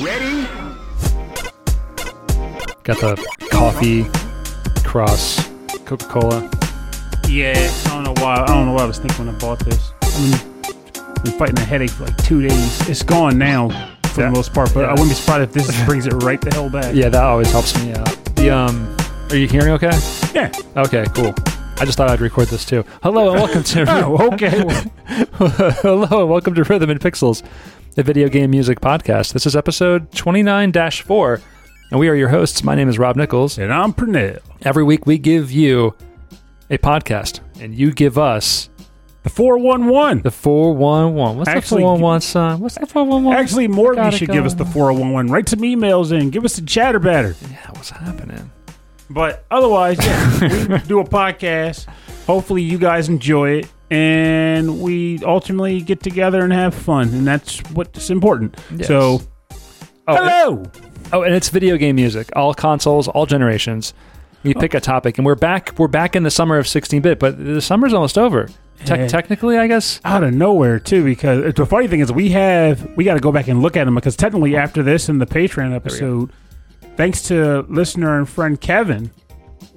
Ready? Got the coffee cross Coca Cola. Yeah, I don't know why. I don't know why I was thinking when I bought this. I mean, I've been fighting a headache for like two days. It's gone now for Yeah. the most part, but I wouldn't be surprised if this brings it right the hell back. Yeah, that always helps me out. The um, are you hearing okay? Yeah. Okay, cool. I just thought I'd record this too. Hello and welcome to Oh, okay. Hello and welcome to Rhythm and Pixels, a video game music podcast. This is episode 29-4, and we are your hosts. My name is Rob Nichols. and I'm Pernell. Every week we give you a podcast, and you give us The 411. the 411. What's Actually, the 411 song? What's the 411? Actually, Morgan Gotta should go. give us the 411. Write some emails in. Give us the chatter batter. yeah, what's happening? But otherwise, yeah, we do a podcast. Hopefully, you guys enjoy it, and we ultimately get together and have fun, and that's what's important. Yes. So, Oh, and- hello. Oh, and it's video game music, all consoles, all generations. You pick a topic, and we're back. We're back in the summer of 16-bit, but the summer's almost over. Te- Yeah. technically, I guess. out of nowhere too because uh, the funny thing is we have we got to go back and look at them because technically after this in the patreon episode thanks to listener and friend kevin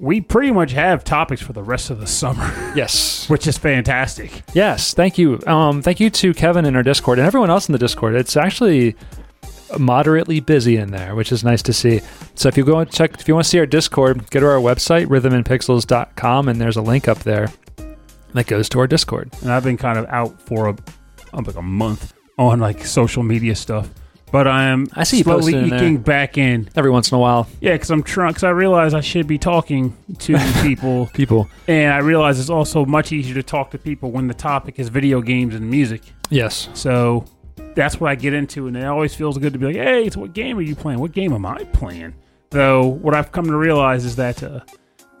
we pretty much have topics for the rest of the summer Yes. which is fantastic Yes. Thank you. Um, thank you to Kevin in our Discord and everyone else in the Discord. It's actually moderately busy in there, which is nice to see. So if you go and check, if you want to see our Discord, go to our website rhythmandpixels.com, and there's a link up there that goes to our Discord. and i've been kind of out for a like a month on like social media stuff but i'm I see you slowly in eking back in Every once in a while, yeah because i'm trying because i realize i should be talking to people people. and i realize it's also much easier to talk to people when the topic is video games and music Yes. So that's what I get into, and it always feels good to be like, "Hey, so what game are you playing? What game am I playing?" Though what I've come to realize is that uh,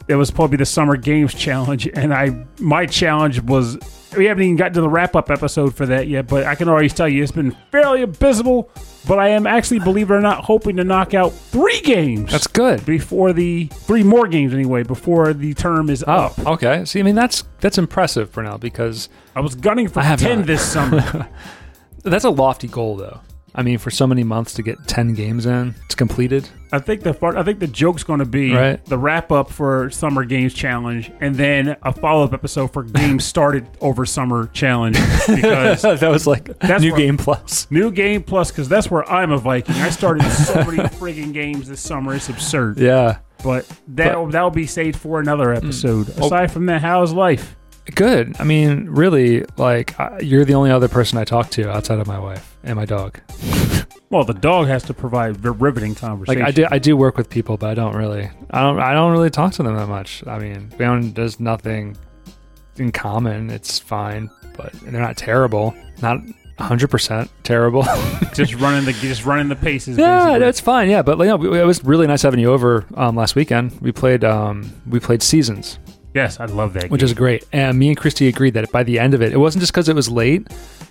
it was probably the Summer Games Challenge, and I my challenge was we haven't even gotten to the wrap up episode for that yet, but I can already tell you it's been fairly abysmal. But I am actually, believe it or not, hoping to knock out three games That's good. before the three more games anyway before the term is Oh, up. okay. See, I mean, that's that's impressive for now because I was gunning for I have ten not. this summer. that's a lofty goal, though. I mean, for so many months to get ten games in, it's completed. I think the part, I think the joke's going to be Right. the wrap up for Summer Games Challenge, and then a follow up episode for Games Started Over Summer Challenge because that was like That's new what- game plus. new game plus because that's where I'm a Viking. I started so many friggin' games this summer, it's absurd. Yeah. But that that'll be saved for another episode. Mm. Well- Aside from that, how's life? Good. I mean, really, like I- you're the only other person I talk to outside of my wife and my dog. Well, the dog has to provide v- riveting Like conversation. I do, I do work with people, but I don't really, I don't, I don't really talk to them that much. I mean, we don't. There's nothing in common. It's fine, but they're not terrible. Not 100 percent terrible. just running the just running the paces. yeah, basically. that's fine. Yeah, but you know, it was really nice having you over um, last weekend. We played, um, we played Seasons. Yes, I love that. Game. Which game. is great. And me and Christy agreed that by the end of it, it wasn't just because it was late,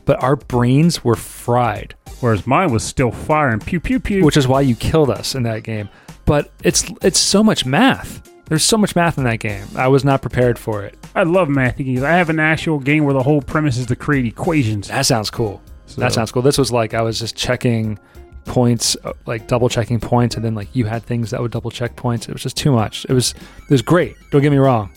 but our brains were fried, whereas mine was still firing. Pew pew pew. which is why you killed us in that game. But it's it's so much math. There's so much math in that game. I was not prepared for it. I love math games. I have an actual game where the whole premise is to create equations. That sounds cool. So- That sounds cool. This was like I was just checking points, uh, like double checking points, and then like you had things that would double check points. It was just too much. It was it was great. Don't get me wrong.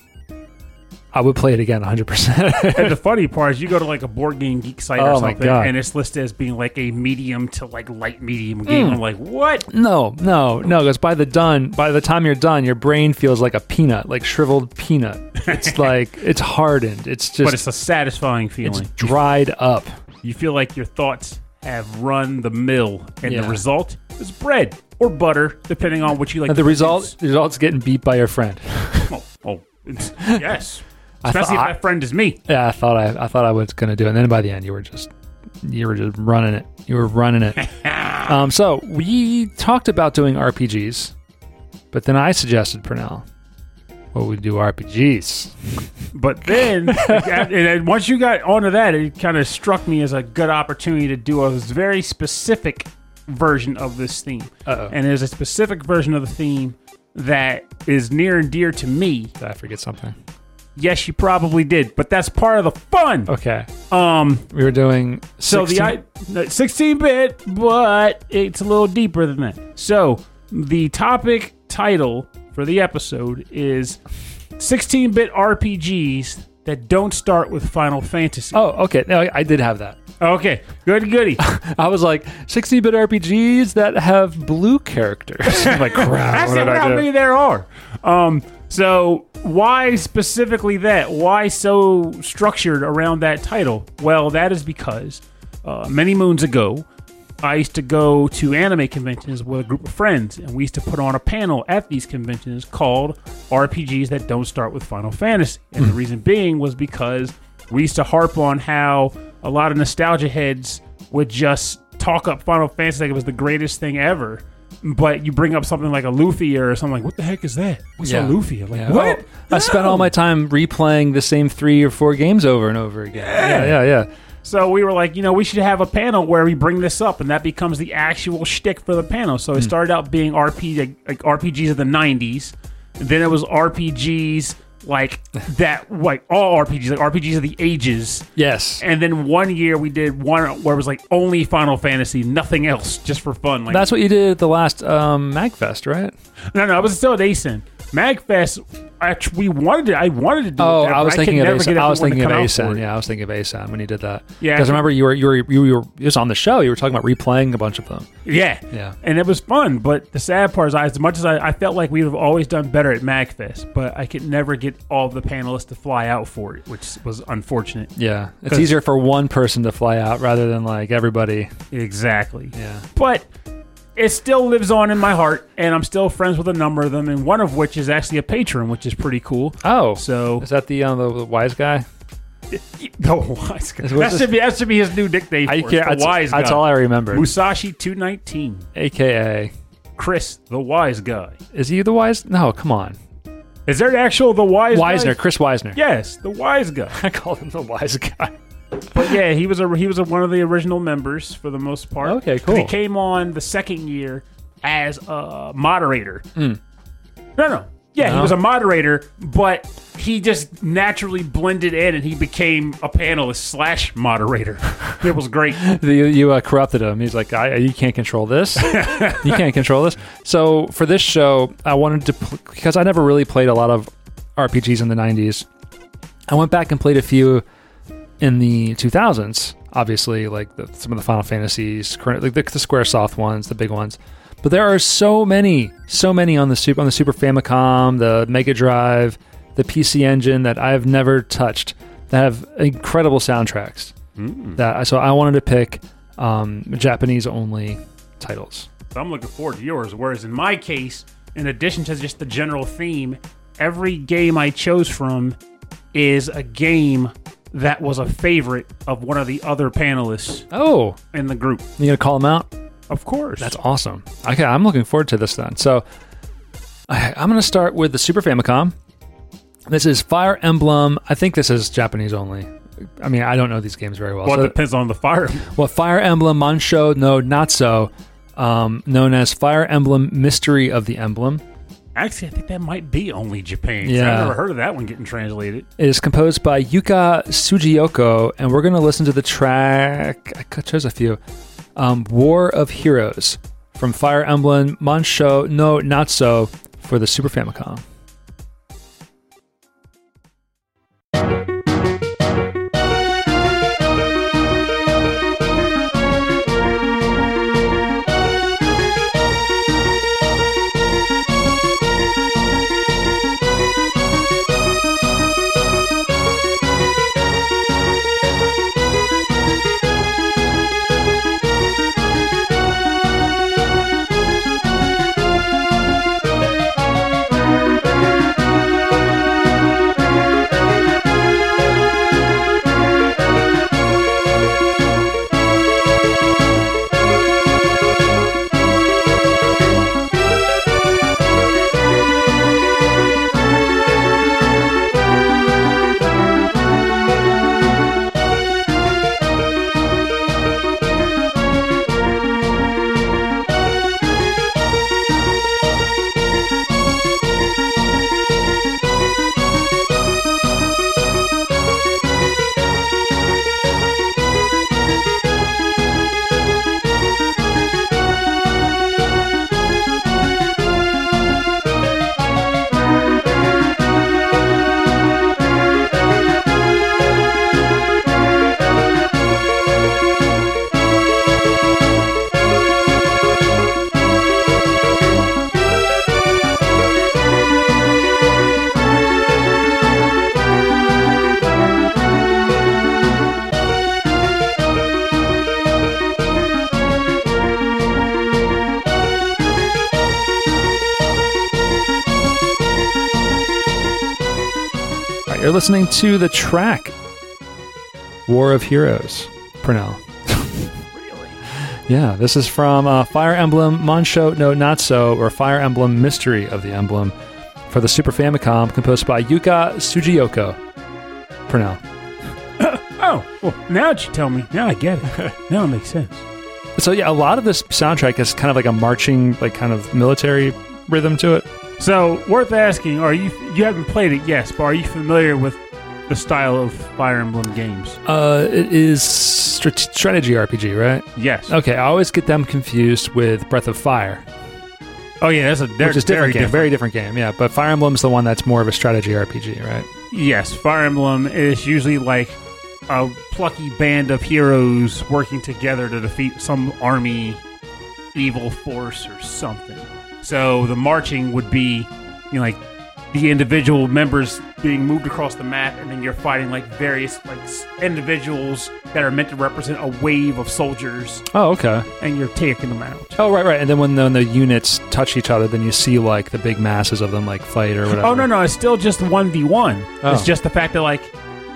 I would play it again 100. percent And the funny part is, you go to like a board game geek site Oh or something, and it's listed as being like a medium to like light medium game. Mm. I'm like, what? No, no, no. Because by the done, by the time you're done, your brain feels like a peanut, like shriveled peanut. It's like it's hardened. It's just but it's a satisfying it's feeling. dried up. You feel like your thoughts have run the mill, and Yeah. the result is bread or butter, depending on what you like. And the result, the result's getting beat by your friend. Oh, oh, it's- yes. I Especially if that friend is me. Yeah, I thought I, I thought I was gonna do it. And then by the end, you were just, you were just running it. You were running it. um, so we talked about doing RPGs, but then I suggested Purnell, well, we do RPGs. But then, and then once you got onto that, it kind of struck me as a good opportunity to do a very specific version of this theme. Uh-oh. And there's a specific version of the theme that is near and dear to me. Did I forget something? Yes, you probably did, but that's part of the fun. Okay. Um, We were doing so 16 the 16 bit, but it's a little deeper than that. So the topic title for the episode is 16 bit RPGs that don't start with Final Fantasy. Oh, okay. No, I, did have that. Okay, good goody. I was like 16 bit RPGs that have blue characters. I'm like crap. That's what not did I how many there are. Um, so why specifically that? Why so structured around that title? Well, that is because uh, many moons ago, I used to go to anime conventions with a group of friends, and we used to put on a panel at these conventions called RPGs that don't start with Final Fantasy. And the reason being was because we used to harp on how a lot of nostalgia heads would just talk up Final Fantasy like it was the greatest thing ever. But you bring up something like a Lufia or something like, what the heck is that? What's Yeah. a Lufia? Like, Yeah. what? Oh, I spent all my time replaying the same three or four games over and over again. Yeah, yeah, yeah. So we were like, you know, we should have a panel where we bring this up, and that becomes the actual shtick for the panel. So it Hmm. started out being RP like, like RPGs of the '90s, then it was RPGs like that, like all RPGs, like RPGs of the ages. Yes. And then one year we did one where it was like only Final Fantasy, nothing else, just for fun. Like That's what you did at the last um, MagFest, right? no, no, I was still at ASIN. Magfest, actually, we wanted to. I wanted to do. Oh, it there, I was thinking of get ASAN. I was thinking of ASAN. Yeah, I was thinking of ASAN when you did that. Yeah, because remember you were you were you were was on the show. You were talking about replaying a bunch of them. Yeah. Yeah. And it was fun, but the sad part is, I, as much as I, I felt like we would have always done better at MagFest, but I could never get all the panelists to fly out for it, which was unfortunate. Yeah, it's easier for one person to fly out rather than like everybody. Exactly. Yeah. But it still lives on in my heart, and I'm still friends with a number of them, and one of which is actually a patron, which is pretty cool. Oh, So is that the uh, the, the wise guy? the wise guy. That should be that should be his new nickname. I can't. the That's, wise that's all I remember. Musashi two nineteen. AKA, Chris, the wise guy. is he the wise? No, come on, Is there an actual the wise guy? Wisner, Chris Wisner. Yes, the wise guy. I call him the wise guy. But yeah, he was a he was a, one of the original members for the most part. Okay, cool. He came on the second year as a moderator. Mm. No, no, yeah, he was a moderator, but he just naturally blended in, and he became a panelist slash moderator. it was great. you you uh, corrupted him. He's like, I, you can't control this. you can't control this. So for this show, I wanted to pl- because I never really played a lot of RPGs in the '90s. I went back and played a few in the 2000s. Obviously, like the, some of the Final Fantasies, current like the, the SquareSoft ones, the big ones. But there are so many, so many on the super on the Super Famicom, the Mega Drive, the PC Engine that I've never touched that have incredible soundtracks that so I wanted to pick um, Japanese only titles. So I'm looking forward to yours. Whereas in my case, in addition to just the general theme, every game I chose from is a game that was a favorite of one of the other panelists Oh, in the group. you gonna call them out? Of course. That's awesome. Okay, I'm looking forward to this then. So I, I'm gonna start with the Super Famicom. This is Fire Emblem. I think this is Japanese only. I mean, I don't know these games very well. well, So- it depends on the fire. well, Fire Emblem Monsho no Nazo, um, known as Fire Emblem Mystery of the Emblem. Actually, I think that might be only Japan. Yeah. I've never heard of that one getting translated. It is composed by Yuka Tsujiyoko, and we're going to listen to the track. I chose a few. Um, War of Heroes from Fire Emblem Monsho no Nazo for the Super Famicom. You're listening to the track War of Heroes. Purnell. Really? Yeah, this is from uh, Fire Emblem Monsho no Nazo, or Fire Emblem Mystery of the Emblem for the Super Famicom, composed by Yuka Tsujiyoko. Purnell. Oh, well, now that you tell me, now I get it. now it makes sense. So yeah, a lot of this soundtrack is kind of like a marching, like kind of military rhythm to it. So, worth asking, are you you haven't played it, yes, but are you familiar with the style of Fire Emblem games? Uh, it is strat- strategy RPG, right? Yes. Okay, I always get them confused with Breath of Fire, Oh yeah, that's a they're which is very different game, different. very different game. Yeah, but Fire Emblem's the one that's more of a strategy RPG, right? Yes, Fire Emblem is usually like a plucky band of heroes working together to defeat some army, evil force, or something. So the marching would be, you know, like the individual members being moved across the map, and then you're fighting like various like individuals that are meant to represent a wave of soldiers, Oh, okay. and you're taking them out. Oh, right, right. And then when the, when the units touch each other, then you see like the big masses of them like fight or whatever. Oh no, no, it's still just one v one. Oh. It's just the fact that like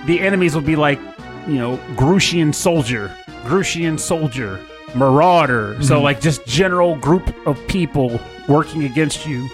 the enemies will be like, you know, Grustian soldier, Grustian soldier, marauder. So Mhm. like just general group of people working against you.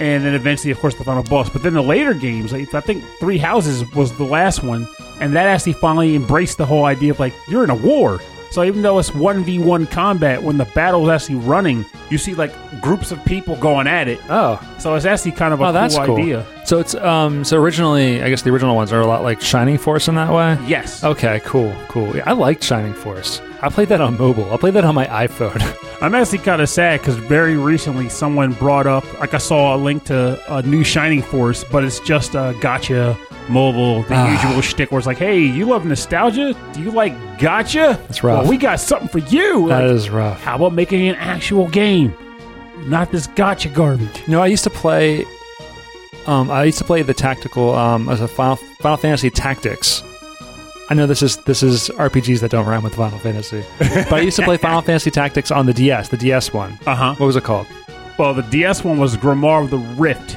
And then eventually, of course, the final boss. But then the later games, like, I think Three Houses was the last one, and that actually finally embraced the whole idea of like you're in a war. So even though it's one v one combat, when the battle is actually running, you see like groups of people going at it. Oh, So it's actually kind of a Oh, that's cool cool. idea. so it's um so originally I guess the original ones are a lot like Shining Force in that way. Yes. Okay, cool, cool. Yeah, I liked Shining Force. I played that on mobile. I played that on my iPhone. I'm actually kind of sad because very recently someone brought up, like I saw a link to a new Shining Force, but it's just a gacha mobile, the Ah. usual shtick where it's like, hey, you love nostalgia? Do you like gacha? That's rough. Well, we got something for you. that Like, is rough. how about making an actual game? Not this gacha garbage. You know, I used to play. Um, I used to play the tactical um, as a Final Final Fantasy Tactics. I know this is this is RPGs that don't rhyme with Final Fantasy, but I used to play Final Fantasy Tactics on the DS, the DS one. Uh huh. What was it called? Well, the DS one was Grimoire of the Rift.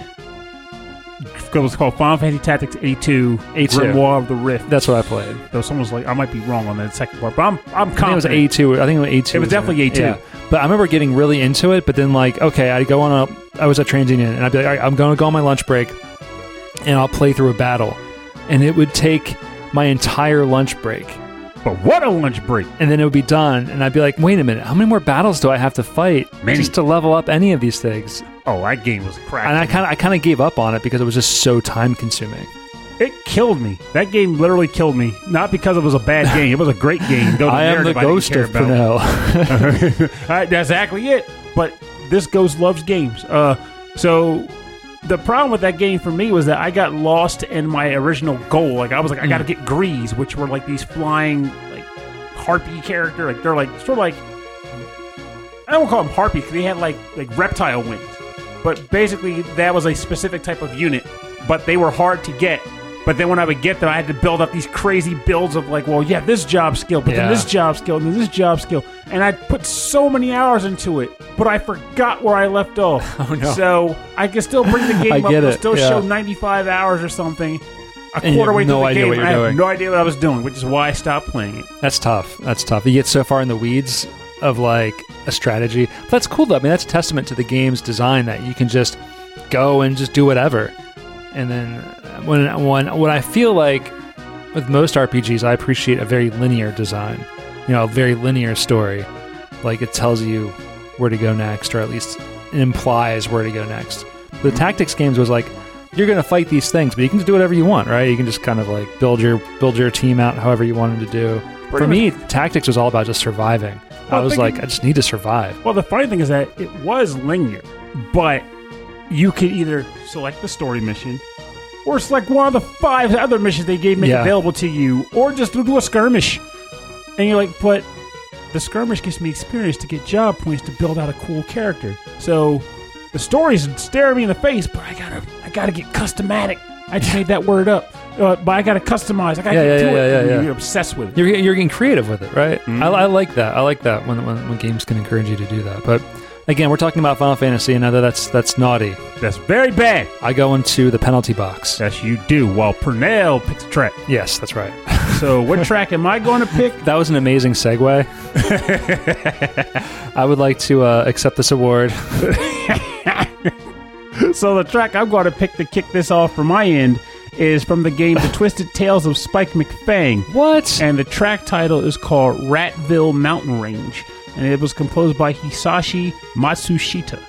It was called Final Fantasy Tactics A2, A2. Grimoire of the Rift. That's what I played. Though someone's like, I might be wrong on that second part, but I'm I'm I think it was. A two. I think it was A two. It was definitely A2. But I remember getting really into it. But then, like, okay, I'd go on a. I was at TransUnion, and I'd be like, All right, I'm going to go on my lunch break, and I'll play through a battle, and it would take my entire lunch break, But what a lunch break! and then it would be done, and I'd be like, wait a minute, how many more battles do I have to fight Many. just to level up any of these things? Oh, that game was crap. And I kind of, I kind of gave up on it because it was just so time consuming. it killed me. That game literally killed me. Not because it was a bad game. It was a great game. Though I am the narrative I didn't ghost care of about. Uh, that's exactly it. But this ghost loves games. Uh, so the problem with that game for me was that I got lost in my original goal. Like I was like, I got to hmm. get Grease, which were like these flying like harpy character. Like they're like sort of like I don't call them harpy because they had like like reptile wings. But basically, that was a specific type of unit. But they were hard to get. But then when I would get them, I had to build up these crazy builds of like, well, yeah, this job skill, but Yeah. then this job skill, and then this job skill, and I put so many hours into it, but I forgot where I left off. Oh, no. So I can still bring the game I up, get it, still yeah. show 95 hours or something. A And quarter way no through the game, I doing. have no idea what I was doing, which is why I stopped playing it. That's tough. That's tough. You get so far in the weeds of like a strategy. But that's cool though. I mean, that's a testament to the game's design that you can just go and just do whatever. And then when when when I feel like with most RPGs, I appreciate a very linear design. You know, a very linear story. Like it tells you where to go next, or at least implies where to go next. The mm-hmm. tactics games was like you're going to fight these things, but you can just do whatever you want, right? You can just kind of like build your build your team out however you want them to do. Pretty For me, tactics was all about just surviving. I was thinking- like, I just need to survive. Well, the funny thing is that it was linear, but you could either select the story mission or select one of the five other missions they gave make Yeah. available to you, or just do a skirmish. And you're like, but the skirmish gives me experience to get job points to build out a cool character. So the story's staring me in the face, but I gotta, I gotta get customatic. I just made that word up, uh, but I gotta customize. I gotta Yeah, get yeah, to yeah, it. yeah, yeah. You're obsessed with it. You're you're getting creative with it, right? Mhm. I, I like that. I like that when, when when games can encourage you to do that. But Again, we're talking about Final Fantasy, and I that's that's naughty. That's very bad. I go into the penalty box. Yes, you do. While Purnell picks a track. Yes, that's right. So, what track am I going to pick? That was an amazing segue. I would like to uh, accept this award. So, the track I'm going to pick to kick this off from my end is from the game The Twisted Tales of Spike McFang. What? And the track title is called Ratville Mountain Range. And it was composed by Hisashi Matsushita.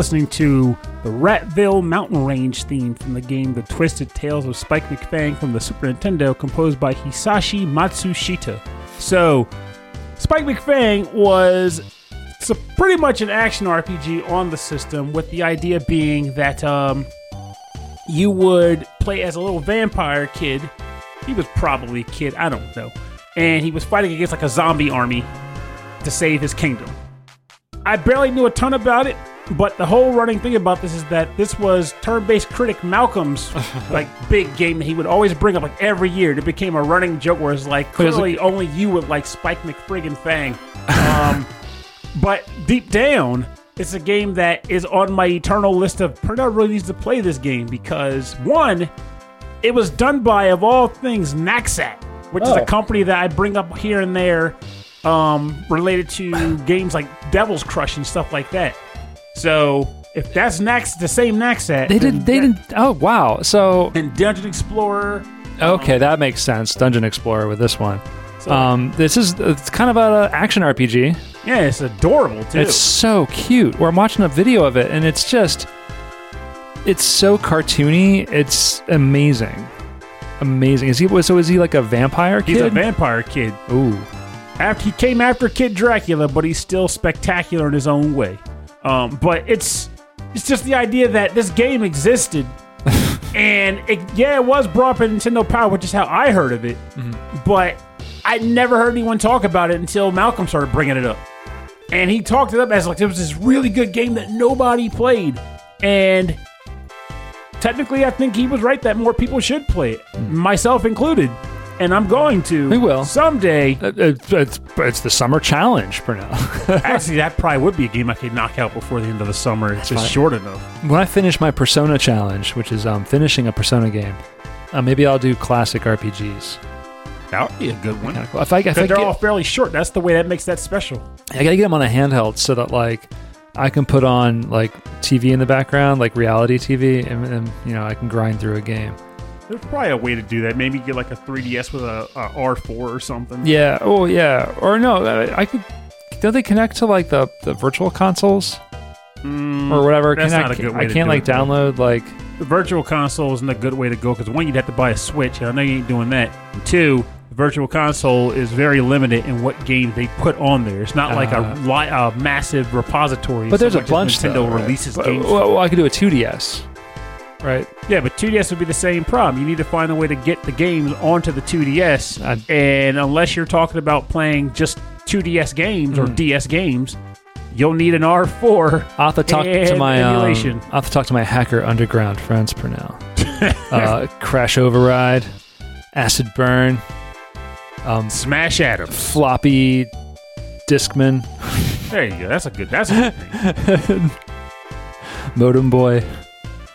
Listening to the Ratville Mountain Range theme from the game The Twisted Tales of Spike McFang from the Super Nintendo, composed by Hisashi Matsushita. So, Spike McFang was a pretty much an action RPG on the system, with the idea being that um, you would play as a little vampire kid. He was probably a kid, I don't know. And he was fighting against like a zombie army to save his kingdom. I barely knew a ton about it, but the whole running thing about this is that this was turn-based critic Malcolm's like big game that he would always bring up like every year. It became a running joke where it's like But it was clearly only you would like Spike McFriggin Fang. Um, but deep down, it's a game that is on my eternal list of Pernell really needs to play this game because one, it was done by of all things Naxat, which is Oh. a company that I bring up here and there um, related to games like Devil's Crush and stuff like that. So if that's Nax, the same Naxat, They then did. They didn't. Oh wow. So And Dungeon Explorer. okay, that makes sense. Dungeon Explorer with this one. So, Um, this is it's kind of an action RPG. yeah, it's adorable too. It's so cute. Where I'm watching a video of it, and it's just, it's so cartoony. It's amazing, amazing. Is he? So is he like a vampire kid? He's a vampire kid. Ooh, After he came after Kid Dracula, but he's still spectacular in his own way. Um, but it's it's just the idea that this game existed, and it, yeah, it was brought up in Nintendo Power, which is how I heard of it. But I never heard anyone talk about it until Malcolm started bringing it up, and he talked it up as like it was this really good game that nobody played, and technically, I think he was right that more people should play it, myself included. And I'm going to. We will. someday. It- it- it's it's the summer challenge for now. Actually, that probably would be a game I could knock out before the end of the summer. It's just fine. short enough. when I finish my Persona challenge, which is um, finishing a Persona game, uh, maybe I'll do classic RPGs. That would be a good one. Cool. If I, if I, they're get, all fairly short. That's the way that makes that special. I gotta get them on a handheld so that like I can put on like TV in the background, like reality TV, and, and you know I can grind through a game. There's probably a way to do that. Maybe get like a 3DS with a, a R4 or something. Yeah. Oh yeah. Or no, I, I could. Don't they connect to like the, the virtual consoles Mm, or whatever? that's Can I, not a good way I to can't do like it, download like. the virtual console isn't a good way to go because one, you'd have to buy a Switch, and I know you ain't doing that. And two, Virtual Console is very limited in what games they put on there. It's not like a, li- a massive repository. But there's a bunch. Nintendo though, right? releases But- games. Well, I could do a 2DS, right? Yeah, but 2DS would be the same problem. You need to find a way to get the games onto the 2DS, I- and unless you're talking about playing just 2DS games or Mm. DS games, you'll need an R4. I'll have to talk to my um. I'll have to talk to my hacker underground friends for now. uh, Crash Override, Acid Burn, um, Smash Adams. floppy Discman, There you go. That's a good. That's a good. Modem Boy.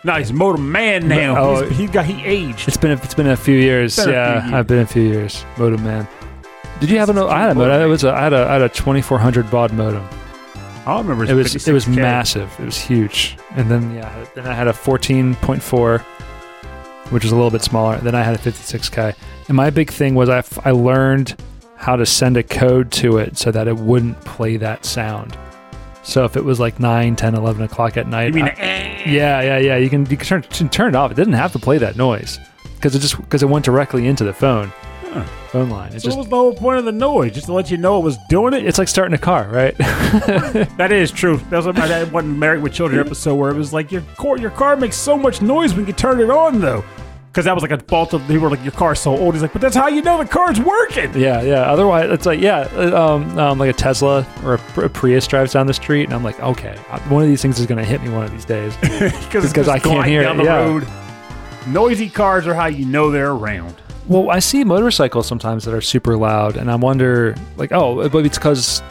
No, he's Motor Man now. Oh. He's- he got he aged. It's been a, it's been a few years. Been a few yeah, years. I've been a few years. Modem man. Did you have an? I had a Modem. It was a, I had a I had a 2400 baud modem. I remember. It was it was massive. It was huge. And then yeah, then I had a 14.4, which was a little bit smaller. Then I had a 56k. And my big thing was I f- I learned how to send a code to it so that it wouldn't play that sound. So if it was like 9, 10, 11 o'clock at night, You mean? I- the eh? yeah, yeah, yeah. You can you can turn, turn it off. It didn't have to play that noise because it just because it went directly into the phone Huh. phone line. It So just what was the whole point of the noise? Just to let you know it was doing it. it's like starting a car, right? That is true. That was my that one Married with Children episode where it was like your car, your car makes so much noise when you turn it on though. Because that was like a fault of they were like your car's so old. He's like, but that's how you know the car's working. yeah, yeah. Otherwise, it's like yeah, uh, um, um, like a Tesla or a, a Prius drives down the street, and I'm like, okay, one of these things is going to hit me one of these days. Because Because I can't hear down it, the yeah. road. Noisy cars are how you know they're around. well, I see motorcycles sometimes that are super loud, and I wonder, like, oh, but it's because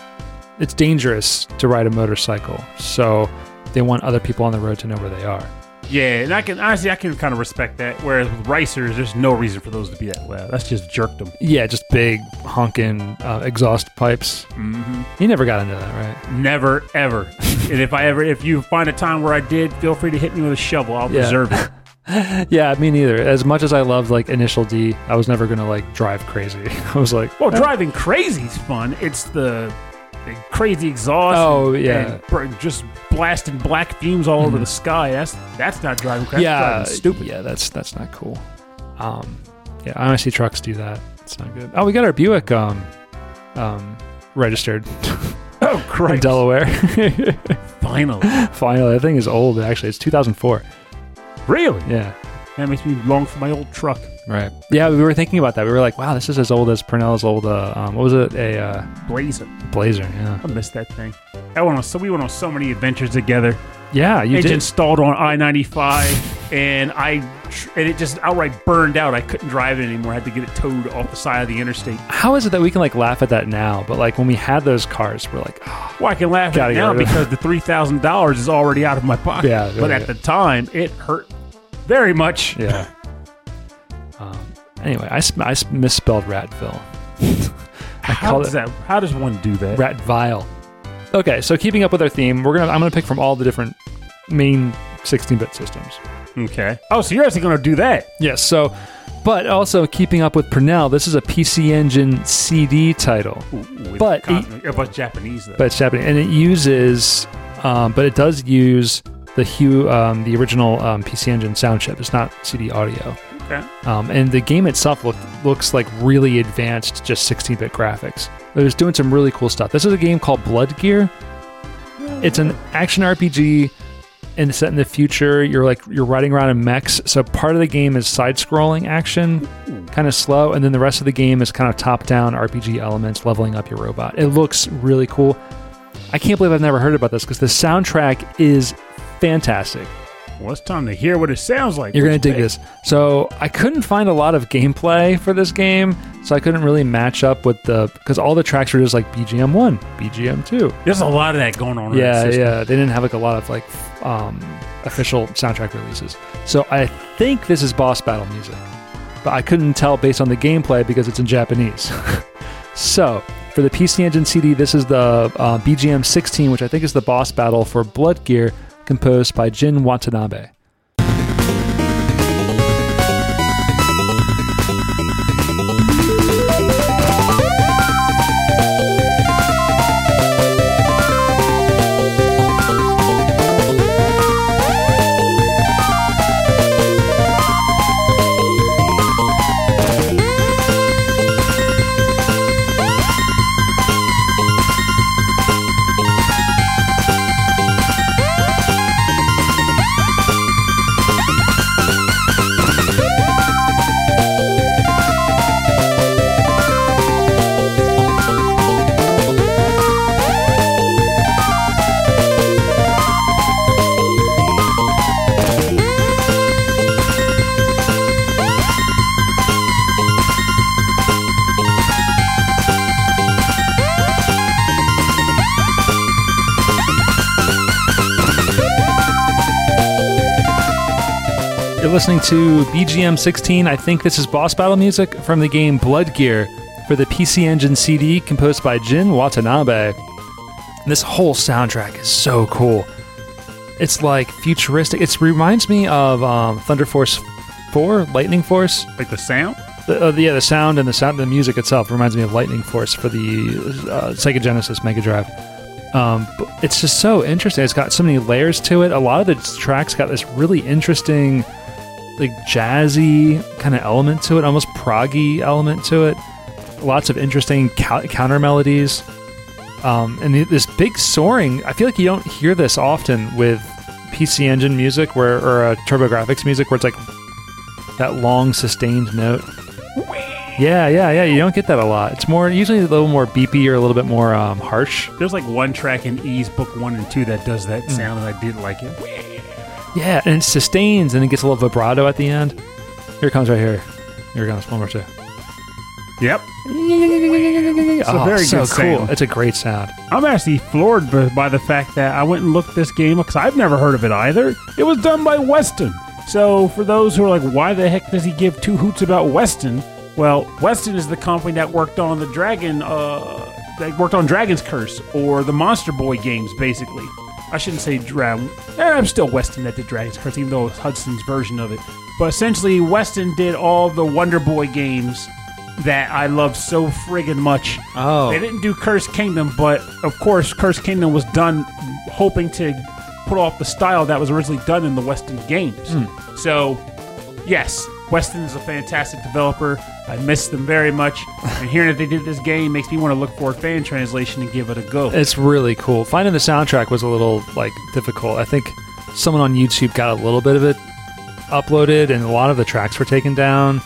it's dangerous to ride a motorcycle, so they want other people on the road to know where they are. Yeah, and I can honestly I can kind of respect that. Whereas with racers, there's no reason for those to be that loud. That's just jerkdom. Yeah, just big honking uh, exhaust pipes. Mm-hmm. You never got into that, right? Never ever. and if I ever, if you find a time where I did, feel free to hit me with a shovel. I'll Yeah. deserve it. Yeah, me neither. As much as I loved like Initial D, I was never gonna like drive crazy. I was like, Well, driving crazy's fun. It's the crazy exhaust. Oh, and- yeah. and just blasting black fumes all over Mhm. the sky. That's that's not driving crazy. yeah, That's driving stupid. Yeah, that's that's not cool. Um, yeah, I honestly trucks do that. It's not good. Oh, we got our Buick um, um, registered Oh, in Delaware. Finally, Finally, that thing is old. Actually, it's 2004. really? Yeah, That makes me long for my old truck. Right. Yeah, we were thinking about that. We were like, wow, this is as old as Purnell's old. Uh, um, what was it? A uh, Blazer. Blazer. Yeah. I missed that thing. I went on so we went on so many adventures together. Yeah, you it did. installed on I ninety five, and I and it just outright burned out. I couldn't drive it anymore. I had to get it towed off the side of the interstate. How is it that we can like laugh at that now, but like when we had those cars, we're like, oh, Well, I can laugh at it now rid of it. because the three thousand dollars is already out of my pocket. Yeah, but yeah, at the time, it hurt very much. yeah. Anyway, I, I misspelled Ratville. I How does it that? How does one do that? Ratvile. Okay, so keeping up with our theme, we're gonna I'm gonna pick from all the different main 16-bit systems. Okay. Oh, so you're actually going to do that? Yes, so but also keeping up with Purnell, this is a PC Engine CD title. Ooh, But cosmic- it was Japanese though. but it's Japanese, and it uses, um, but it does use the Hue, um, the original um, PC Engine sound chip. It's not CD audio, okay. um, and the game itself look, looks like really advanced, just 16-bit graphics. It was doing some really cool stuff. This is a game called Blood Gear. It's an action RPG and set in the future. You're like you're riding around in mechs. So part of the game is side-scrolling action, kind of slow, and then the rest of the game is kind of top-down RPG elements, leveling up your robot. It looks really cool. I can't believe I've never heard about this because the soundtrack is fantastic. Well, it's time to hear what it sounds like. You're gonna What's dig this. So I couldn't find a lot of gameplay for this game, so I couldn't really match up with the because all the tracks were just like BGM one, BGM two. There's a lot of that going on. Yeah, system. yeah. They didn't have like a lot of like um, official soundtrack releases. So I think this is boss battle music, but I couldn't tell based on the gameplay because it's in Japanese. so for the PC Engine CD, this is the uh, BGM 16, which I think is the boss battle for Blood Gear, composed by Jin Watanabe. You're listening to BGM 16. I think this is boss battle music from the game Blood Gear for the PC Engine CD composed by Jin Watanabe. This whole soundtrack is so cool. It's like futuristic. It reminds me of um, Thunder Force 4, Lightning Force. Like the sound? The, uh, yeah, the sound and the sound, the music itself reminds me of Lightning Force for the uh, Sega Genesis Mega Drive. Um, but it's just so interesting. It's got so many layers to it. A lot of the tracks got this really interesting, like jazzy kind of element to it, almost proggy element to it. Lots of interesting cou- counter melodies. Um, and this big soaring, I feel like you don't hear this often with PC Engine music where, or uh, TurboGrafx music where it's like that long sustained note. Yeah, yeah, yeah. You don't get that a lot. It's more usually a little more beepy or a little bit more um, harsh. There's like one track in Ys Book 1 and 2 that does that Hmm. sound, and I didn't like it. Yeah, and it sustains and it gets a little vibrato at the end. Here it comes right here. Here it comes. One more two. Yep. It's a very so good cool. sound. It's a great sound. I'm actually floored by, by the fact that I went and looked this game because I've never heard of it either. It was done by Westone. So for those who are like, why the heck does he give two hoots about Westone? Well, Westone is the company that worked on the Dragon, uh, that worked on Dragon's Curse or the Monster Boy games, basically. I shouldn't say Dragon. Eh, I'm still Westone that did Dragon's Curse, even though it's Hudson's version of it. But essentially, Westone did all the Wonder Boy games that I love so friggin' much. Oh. They didn't do Curse Kingdom, but of course, Curse Kingdom was done hoping to put off the style that was originally done in the Westone games. So, yes, Westone is a fantastic developer. I miss them very much. and hearing that they did this game makes me want to look for a fan translation and give it a go. It's really cool. Finding the soundtrack was a little like difficult. I think someone on YouTube got a little bit of it uploaded, and a lot of the tracks were taken down.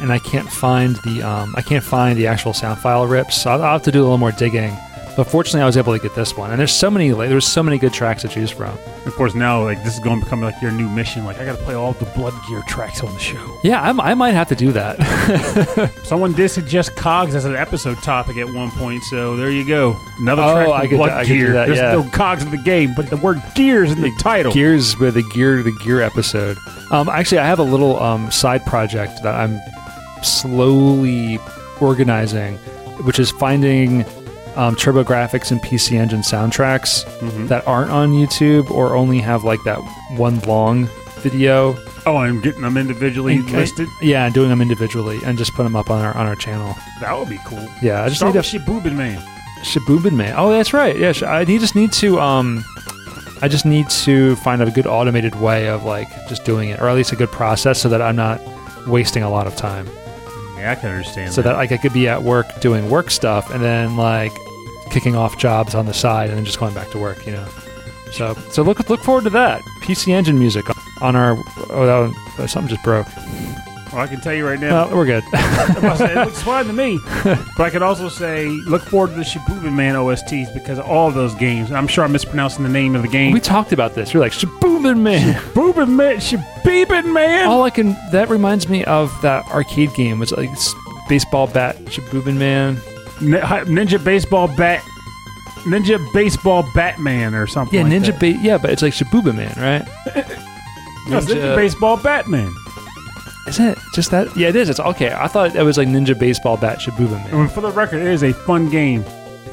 And I can't find the um, I can't find the actual sound file rips. So I'll, I'll have to do a little more digging. But fortunately, I was able to get this one. And there's so many like, there's so many good tracks to choose from. of course, now like this is going to become like your new mission. Like I got to play all the Blood Gear tracks on the show. Yeah, I, I might have to do that. Someone did suggest Cogs as an episode topic at one point, so there you go. Another Oh, track I could- Blood I Gear. that, There's yeah. no Cogs in the game, but the word Gears in the title. Gears with the gear the gear episode. Um, actually, I have a little um, side project that I'm slowly organizing, which is finding um, TurboGrafx and PC Engine soundtracks Mhm. that aren't on YouTube or only have like that one long video. Oh, I'm getting them individually And- listed. Yeah, doing them individually and just put them up on our on our channel. That would be cool. Yeah, I just Start need to Shibubin Man. Shabubin Man. Oh, that's right. Yeah, I just need to um I just need to find a good automated way of like just doing it or at least a good process so that I'm not wasting a lot of time. Yeah, I can understand So that like I could be at work doing work stuff and then like kicking off jobs on the side and then just going back to work, you know. So so look look forward to that. PC Engine music on our oh that one, uh, something just broke. Well, I can tell you right now, No, we're good. it looks fine to me. But I can also say, look forward to the Shibubin Man OSTs because of all of those games. I'm sure I'm mispronouncing the name of the game. we talked about this. You're like Shabubin Man. Shibubin Man, Shibubin Man. All I can that reminds me of that arcade game. Was like baseball bat, Shabubin Man. Ninja Baseball Bat, Ninja Baseball Batman or something. Yeah, like Ninja. that. Ba- yeah, but it's like Shabuba Man, right? No, Ninja Baseball Batman. Isn't it just that? Yeah, it is. It's okay. I thought it was like Ninja Baseball Bat Shabuba Man. And for the record, it is a fun game.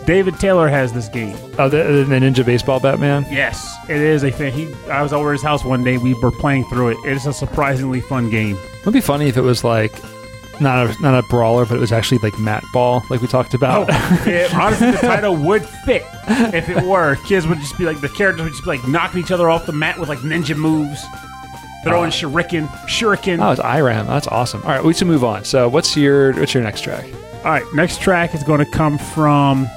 David Taylor has this game. Oh, the, the Ninja Baseball Batman. Yes, it is a fan. He, I was over at his house one day. We were playing through it. It is a surprisingly fun game. It'd be funny if it was like not a not a brawler, but it was actually like mat ball, like we talked Oh, about. it, honestly, the title would fit if it were. Kids would just be like the characters would just be like knocking each other off the mat with like ninja moves, throwing Oh. shuriken, shuriken. Oh, it's IRAM. That's awesome. All right, we should move on. So, what's your what's your next track? All right, next track is going to come from,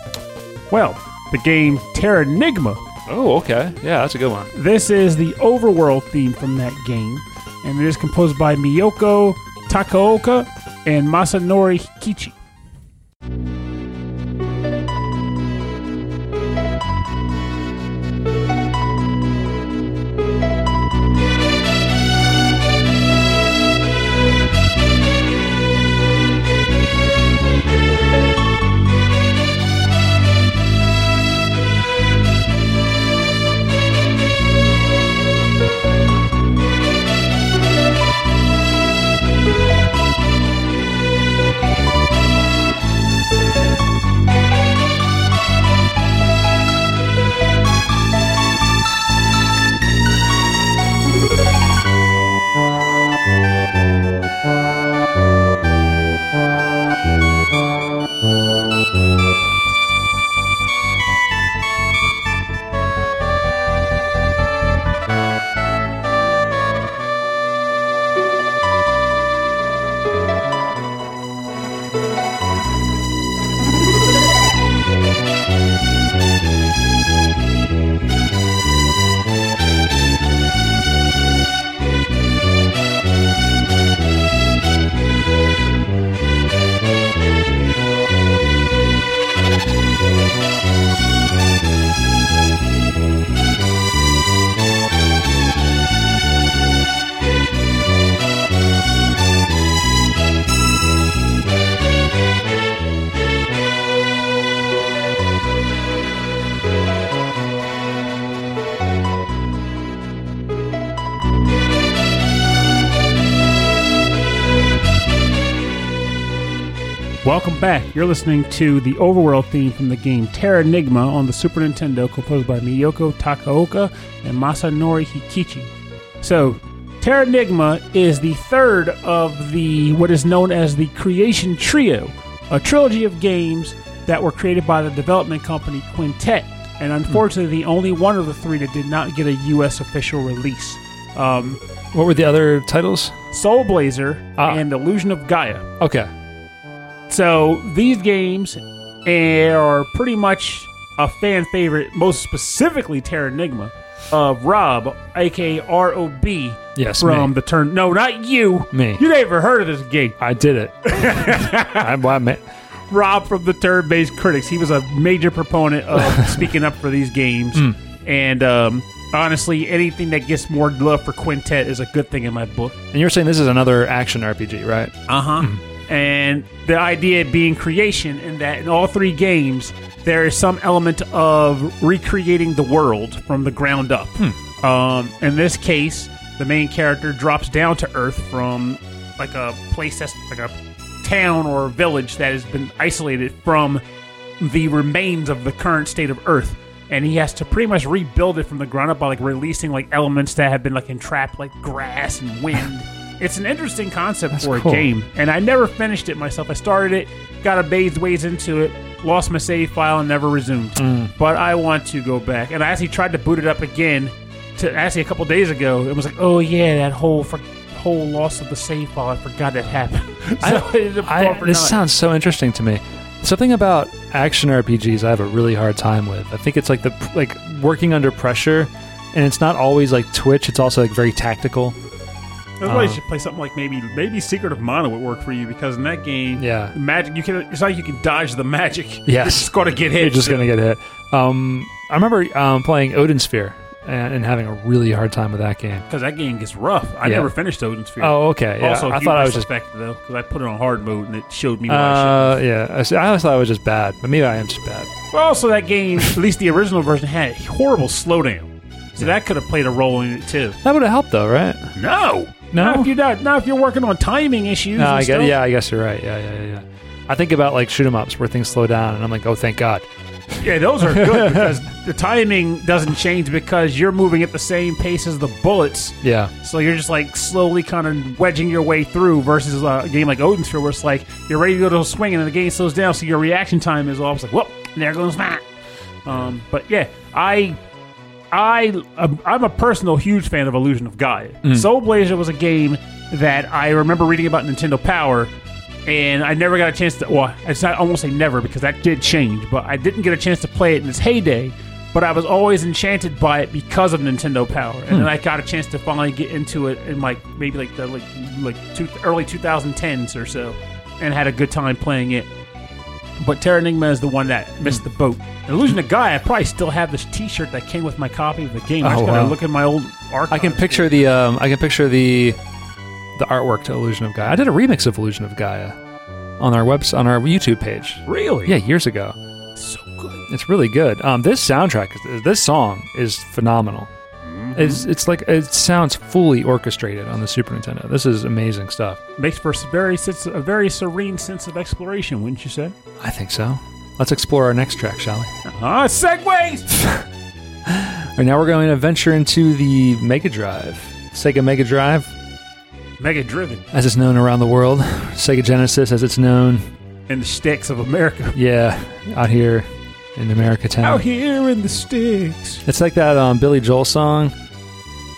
well, the game Terra Terranigma. Oh, okay. Yeah, that's a good one. This is the overworld theme from that game, and it is composed by Miyoko Takaoka and Masanori Hikichi. You're listening to the overworld theme from the game Terranigma on the Super Nintendo, composed by Miyoko Takaoka and Masanori Hikichi. So, Terranigma is the third of the what is known as the Creation Trio, a trilogy of games that were created by the development company Quintet, and unfortunately, the only one of the three that did not get a U.S. official release. Um, What were the other titles? Soul Blazer Ah. and Illusion of Gaia. Okay. So these games are pretty much a fan favorite, most specifically Terranigma, of Rob, aka R.O.B. Yes, from me. the turn. No, not you. Me. You never heard of this game. I did it. I, I ma- Rob from the Turn Based Critics. He was a major proponent of speaking up for these games. Hmm. And um, honestly, anything that gets more love for Quintet is a good thing in my book. and you're saying this is another action RPG, right? Uh huh. And the idea being creation, in that in all three games, there is some element of recreating the world from the ground up. Um, in this case, the main character drops down to Earth from like a place that's like a town or village that has been isolated from the remains of the current state of Earth. And he has to pretty much rebuild it from the ground up by like releasing like elements that have been like entrapped, like grass and wind. it's an interesting concept for cool. a game, and I never finished it myself. I started it, got a bathed ways into it, lost my save file, and never resumed. Mm. But I want to go back, and I actually tried to boot it up again. To actually a couple days ago, it was like, oh yeah, that whole for, whole loss of the save file. I forgot that happened. so I, I, this sounds so interesting to me. Something about action RPGs I have a really hard time with. I think it's like the like working under pressure, and it's not always like Twitch. It's also like very tactical. That's why you Um, should play something like maybe maybe Secret of Mana would work for you because in that game, Yeah. magic you can it's like you can dodge the magic. Yes. You're just gonna get hit. You're just gonna get hit. Um, I remember um, playing Odin Sphere and, and having a really hard time with that game. because that game gets rough. I Yeah. never finished Odin Sphere. Oh, okay. Yeah, also, I thought I was just. though because I put it on hard mode and it showed me. I Uh, yeah. I always thought it was just bad, but maybe I am just bad. Well, also, that game, at least the original version, had a horrible slowdown. So that could have played a role in it too. That would have helped, though, right? No, No? Not if you're not. Not if you're working on timing issues. No, and I guess, stuff. yeah, I guess you're right. Yeah, yeah, yeah, yeah. I think about like shoot 'em ups where things slow down, and I'm like, oh, thank God. Yeah, those are good because the timing doesn't change because you're moving at the same pace as the bullets. Yeah, So you're just like slowly kind of wedging your way through versus uh, a game like Odin's Sphere where it's like you're ready to go to a swing and then the game slows down, so your reaction time is always like, whoop, there goes that. Um, but yeah, I. I um, I'm a personal huge fan of Illusion of Gaia. Soul Blazer was a game that I remember reading about Nintendo Power, and I never got a chance to. Well, it's not I won't say never because that did change, but I didn't get a chance to play it in its heyday. But I was always enchanted by it because of Nintendo Power, and then I got a chance to finally get into it in like maybe like the like like two, early 2010s or so, and had a good time playing it. But Terranigma is the one that missed the boat. Illusion of Gaia, I probably still have this T-shirt that came with my copy of the game. I Oh, just gotta wow. look at my old archives. I can picture the um, I can picture the the artwork to Illusion of Gaia. I did a remix of Illusion of Gaia on our webs on our YouTube page. Really? Yeah, years ago. So good. It's really good. Um, this soundtrack, this song is phenomenal. It's it's like it sounds fully orchestrated on the Super Nintendo. This is amazing stuff. Makes for a very sense, a very serene sense of exploration, wouldn't you say? I think so. Let's explore our next track, shall we? Ah, segways. All right, now we're going to venture into the Mega Drive, Sega Mega Drive, Mega driven as it's known around the world, Sega Genesis, as it's known, in the sticks of America. yeah, out here in America town. Out here in the sticks. It's like that um, Billy Joel song,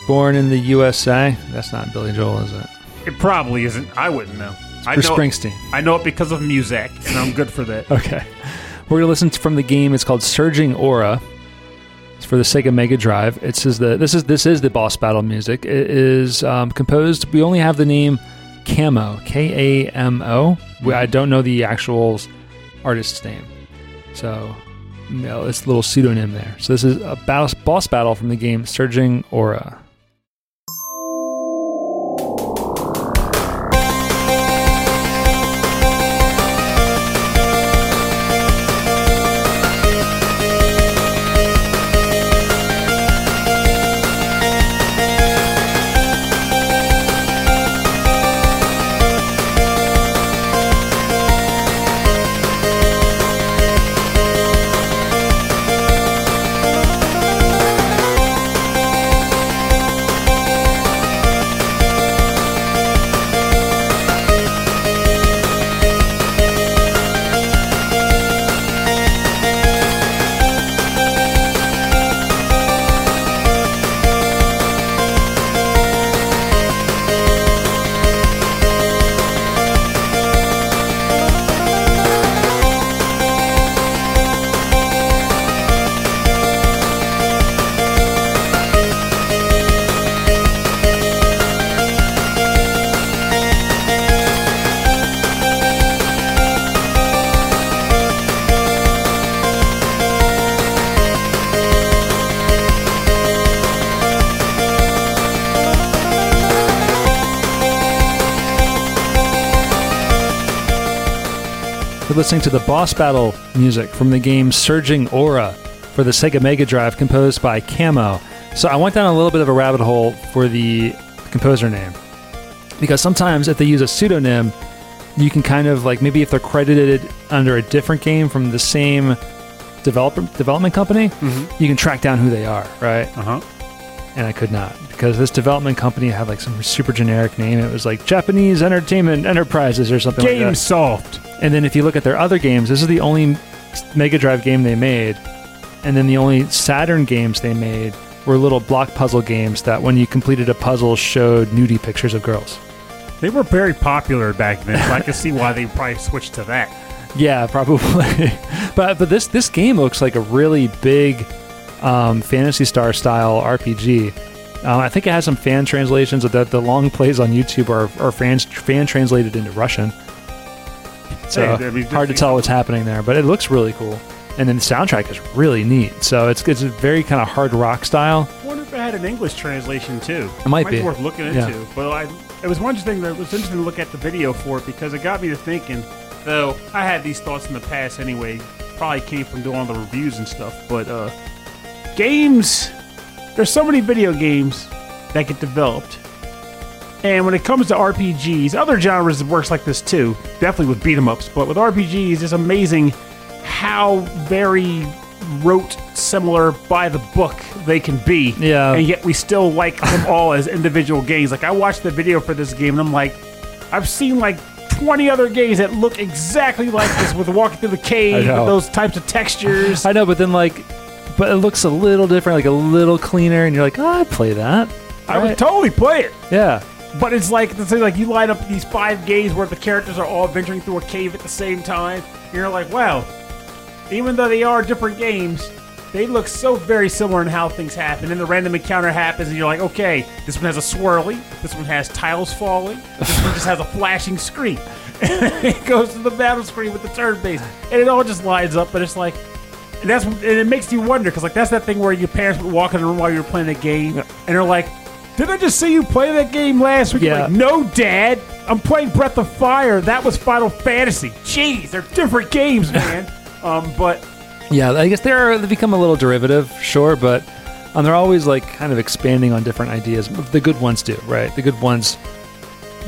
"Born in the USA." That's not Billy Joel, is it? It probably isn't. I wouldn't know. I Bruce know. Springsteen. I know it because of music, and I'm good for that. Okay. We're gonna listen from the game. It's called Surging Aura. It's for the Sega Mega Drive. It says the this is this is the boss battle music. It is um, composed. We only have the name Kamo K A M O. I don't know the actual artist's name, so no, it's a little pseudonym there. So this is a boss battle from the game Surging Aura. Listening to the boss battle music from the game Surging Aura for the Sega Mega Drive, composed by Kamo. So I went down a little bit of a rabbit hole for the composer name because sometimes if they use a pseudonym, you can kind of like maybe if they're credited under a different game from the same developer development company, Mm-hmm. you can track down who they are, right? Uh huh. And I could not because this development company had like some super generic name. It was like Japanese Entertainment Enterprises or something Game like that. And then if you look at their other games, this is the only Mega Drive game they made, and then the only Saturn games they made were little block puzzle games that when you completed a puzzle showed nudie pictures of girls. They were very popular back then, so I can see why they probably switched to that. Yeah, probably. but but this this game looks like a really big um, Phantasy Star style RPG. Um, I think it has some fan translations. The the long plays on YouTube are are fan fan translated into Russian. So Hey, hard to tell what's happening there, but it looks really cool. And then the soundtrack is really neat. So it's it's a very kind of hard rock style. I wonder if it had an English translation too. It might be. worth looking Yeah. into. But I, it was one thing that was interesting to look at the video for it because it got me to thinking. Though I had these thoughts in the past anyway, probably came from doing all the reviews and stuff. But uh, games, there's so many video games that get developed. And when it comes to RPGs, other genres works like this too. Definitely with beat 'em ups, but with RPGs, it's amazing how very rote, similar by the book they can be. Yeah. And yet we still like them all as individual games. Like I watched the video for this game and I'm like, I've seen like 20 other games that look exactly like this with walking through the cave, with those types of textures. I know, but then like, but it looks a little different, like a little cleaner, and you're like, oh, I'd play that. I would Right? totally play it. Yeah. But it's like it's like you line up these five games where the characters are all venturing through a cave at the same time. And you're like, wow, even though they are different games, they look so very similar in how things happen. And the random encounter happens, and you're like, okay, this one has a swirly, this one has tiles falling, this one just has a flashing screen. it goes to the battle screen with the turn base, and it all just lines up. But it's like, and that's and it makes you wonder because like that's that thing where your parents would walk in the room while you were playing a game, and they're like, "Did I just see you play that game last week?" Yeah. like, no, Dad, I'm playing Breath of Fire. That was Final Fantasy. Jeez, they're different games, man. um, but Yeah, I guess they're they become a little derivative, sure, but um, they're always like kind of expanding on different ideas. The good ones do, right? The good ones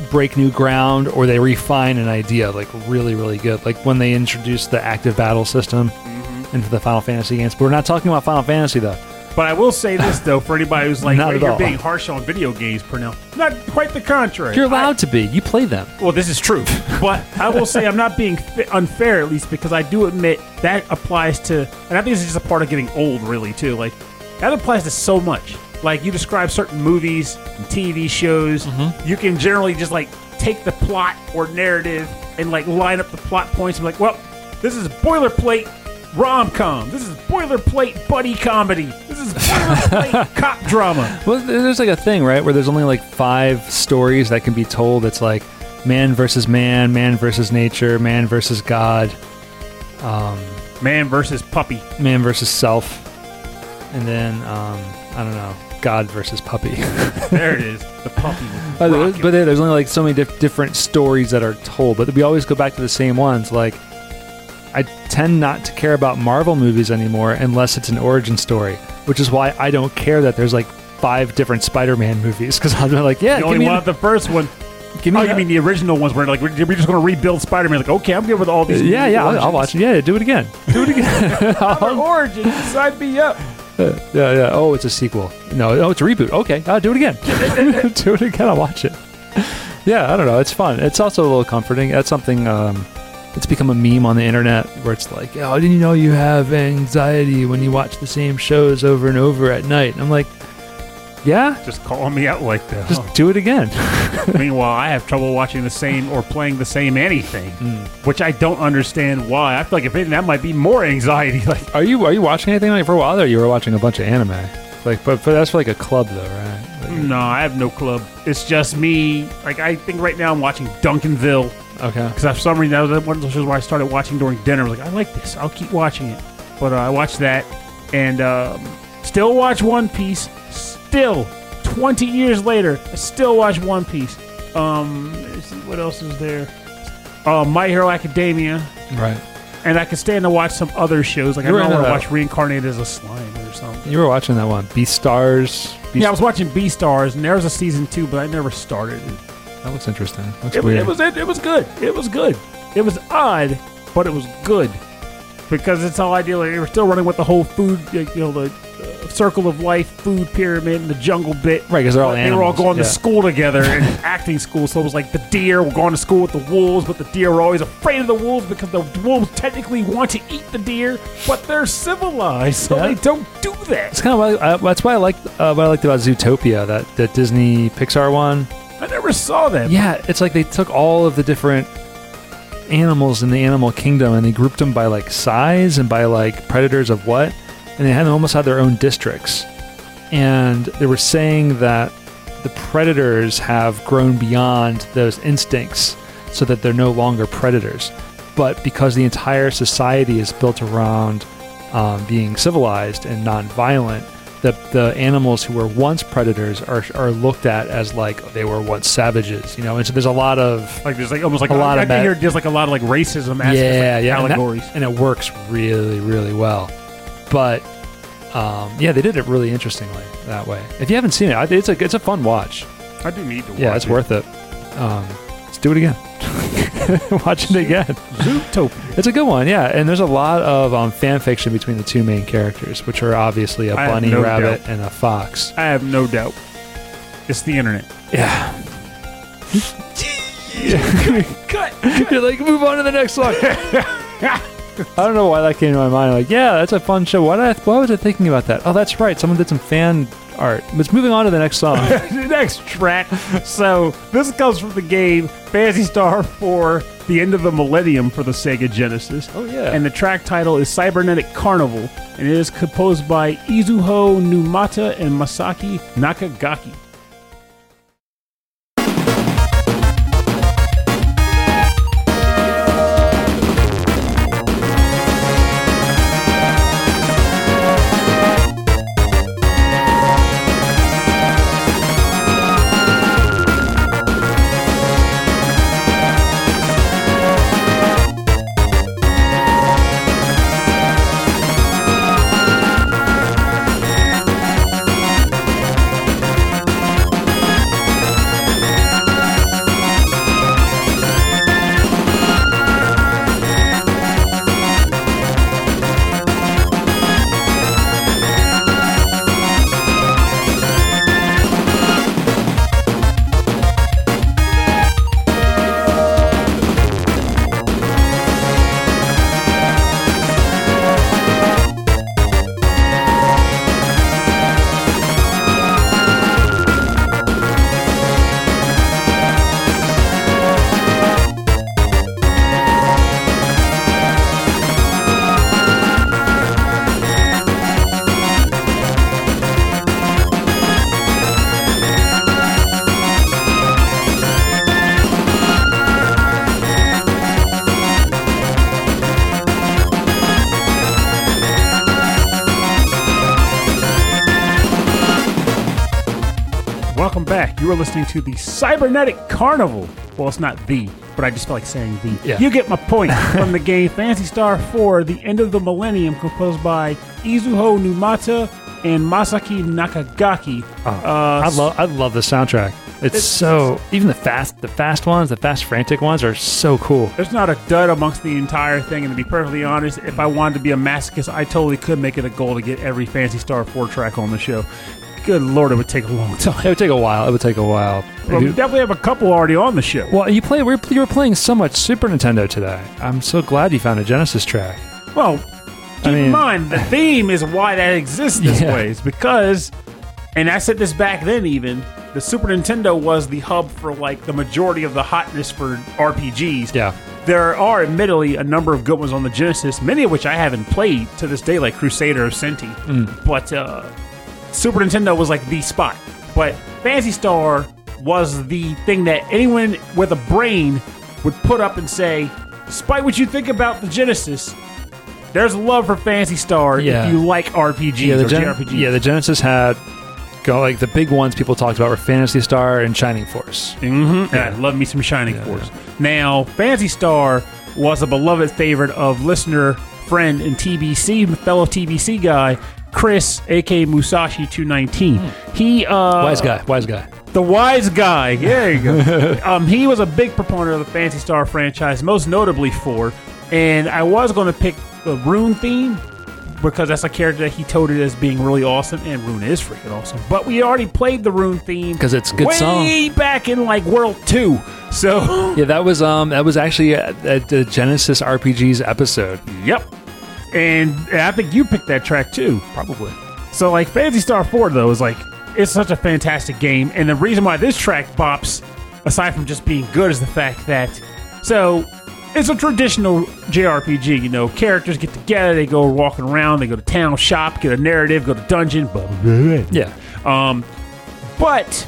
break new ground or they refine an idea like really, really good. Like when they introduced the active battle system Mm-hmm. Into the Final Fantasy games. But we're not talking about Final Fantasy though. but I will say this though, for anybody who's like, Not "Well, at you're all. being harsh on video games, Pernell. Not quite the contrary. You're allowed to be. You play them. Well, this is true, but I will say I'm not being fi- unfair, at least because I do admit that applies to, and I think this is just a part of getting old, really, too. Like that applies to so much. Like you describe certain movies and TV shows, mm-hmm. you can generally just like take the plot or narrative and like line up the plot points and be like, well, this is boilerplate rom com. This is boilerplate buddy comedy. This is boilerplate cop drama. Well, there's like a thing, right, where there's only like five stories that can be told. It's like man versus man, man versus nature, man versus God, um, Man versus puppy. man versus self, and then um, I don't know, God versus puppy. There it is. The puppy. with but there's only like so many diff- different stories that are told, but we always go back to the same ones. Like I tend not to care about Marvel movies anymore unless it's an origin story, which is why I don't care that there's like five different Spider-Man movies because I'm like, yeah, You give only me, wanted the first one. give me Oh, you mean the original ones where like we're, we're just going to rebuild Spider-Man? Like, okay, I'm good with all these. Yeah, yeah, I'll, I'll watch it. Yeah, do it again. Do it again. origin, sign me up. yeah, yeah. Oh, it's a sequel. No, oh, it's a reboot. Okay, I'll do it again. do it again. I'll watch it. Yeah, I don't know. It's fun. It's also a little comforting. That's something. Um, it's become a meme on the internet where it's like, "Oh, didn't you know you have anxiety when you watch the same shows over and over at night?" And I'm like, "Yeah, Just calling me out like that. just do it again." Meanwhile, I have trouble watching the same or playing the same anything, Hmm. which I don't understand why. I feel like if anything, that might be more anxiety. Like, are you are you watching anything like for a while there? You were watching a bunch of anime, like, but, but that's for like a club though, right? Like, no, I have no club. It's just me. Like, I think right now I'm watching Duncanville okay. because for some reason that was one of those shows where I started watching during dinner. I was like, I like this. I'll keep watching it. But uh, I watched that and um, still watch One Piece. Still, 20 years later, I still watch One Piece. Um, let's see what else is there. uh, My Hero Academia, Right. and I could stand to watch some other shows. Like I You I want to watch Reincarnated as a Slime or something. You were watching that one, Beastars. Beast- Yeah, I was watching Beastars, and there was a season two, but I never started it. That looks interesting. Looks It, weird. it was it, it was good. It was good. It was odd, but it was good because it's all ideal. They were still running with the whole food, you know, the uh, circle of life food pyramid and the jungle bit. right because they're all But they were all going yeah. to school together and acting school. So it was like the deer were going to school with the wolves, but the deer were always afraid of the wolves because the wolves technically want to eat the deer, but they're civilized, so Yeah. they don't do that. It's kind of why, uh, that's why I like uh, what I liked about Zootopia, that that Disney Pixar one. I never saw that. Yeah, it's like they took all of the different animals in the animal kingdom and they grouped them by like size and by like predators of what, and they had them almost had their own districts. And they were saying that the predators have grown beyond those instincts, so that they're no longer predators. But because the entire society is built around um, being civilized and non-violent, the the animals who were once predators are are looked at as like they were once savages, you know. And so there's a lot of Like there's like almost like A lot I of ma- hear there's like a lot of like racism yeah, like yeah, and that- and, it works really, really well. But um, yeah, they did it really interestingly that way. If you haven't seen it, I- it's a it's a fun watch. I do need to. Yeah, it's it. worth it. Um, do it again. watch it again. Zootopia. It's a good one, yeah. And there's a lot of um, fan fiction between the two main characters, which are obviously a I have bunny, no rabbit, and a fox. I have no doubt. It's the internet. Yeah. Cut. You're like, move on to the next one. I don't know why that came to my mind. Like, yeah, that's a fun show. Why, did I, why was I thinking about that? Oh, that's right. Someone did some fan art. Let's moving on to the next song. the next track. So this comes from the game Phantasy Star 4: The End of the Millennium for the Sega Genesis. Oh, yeah. And the track title is Cybernetic Carnival, and it is composed by Izuho Numata and Masaki Nakagaki. You are listening to the Cybernetic Carnival. Well, it's not the, but I just feel like saying the. Yeah. You get my point from the game Phantasy Star 4, The End of the Millennium, composed by Izuho Numata and Masaki Nakagaki. Oh, uh, I love I love the soundtrack. It's, It's- so even the fast the fast ones, the fast frantic ones are so cool. There's not a dud amongst the entire thing, and to be perfectly honest, if I wanted to be a masochist, I totally could make it a goal to get every Phantasy Star 4 track on the show. Good lord, it would take a long time. It would take a while. It would take a while. Well, we definitely have a couple already on the show. Well, you play. We're, you were playing so much Super Nintendo today. I'm so glad you found a Genesis track. Well, keep I mean- in mind the theme is why that exists this Yeah. way. Is because, and I said this back then. Even the Super Nintendo was the hub for like the majority of the hotness for RPGs. Yeah, There are admittedly a number of good ones on the Genesis, many of which I haven't played to this day, like Crusader of Centy. Mm. But uh, Super Nintendo was like the spot. But Phantasy Star was the thing that anyone with a brain would put up and say, despite what you think about the Genesis, there's love for Phantasy Star Yeah. if you like RPGs yeah. The or Gen- JRPGs. yeah the Genesis had go like the big ones people talked about were Phantasy Star and Shining Force. Mm-hmm. And I love me some Shining Force. Now, Phantasy Star was a beloved favorite of listener, friend, and TBC, fellow TBC guy, Chris, aka Musashi two nineteen. He uh, Wise guy, wise guy. the wise guy. There you go. um, he was a big proponent of the Phantasy Star franchise, most notably for, and I was going to pick the Rune theme because that's a character that he toted as being really awesome, and Rune is freaking awesome. But we already played the Rune theme because it's a good song. way song. back in like World Two. So Yeah, that was um that was actually at, at the Genesis RPGs episode. yep, and I think you picked that track too. Probably. So like Phantasy Star 4 though is like it's such a fantastic game and the reason why this track bops aside from just being good is the fact that so it's a traditional JRPG, you know, characters get together, they go walking around, they go to town, shop, get a narrative, go to dungeon, blah, blah, blah. Yeah. Um, but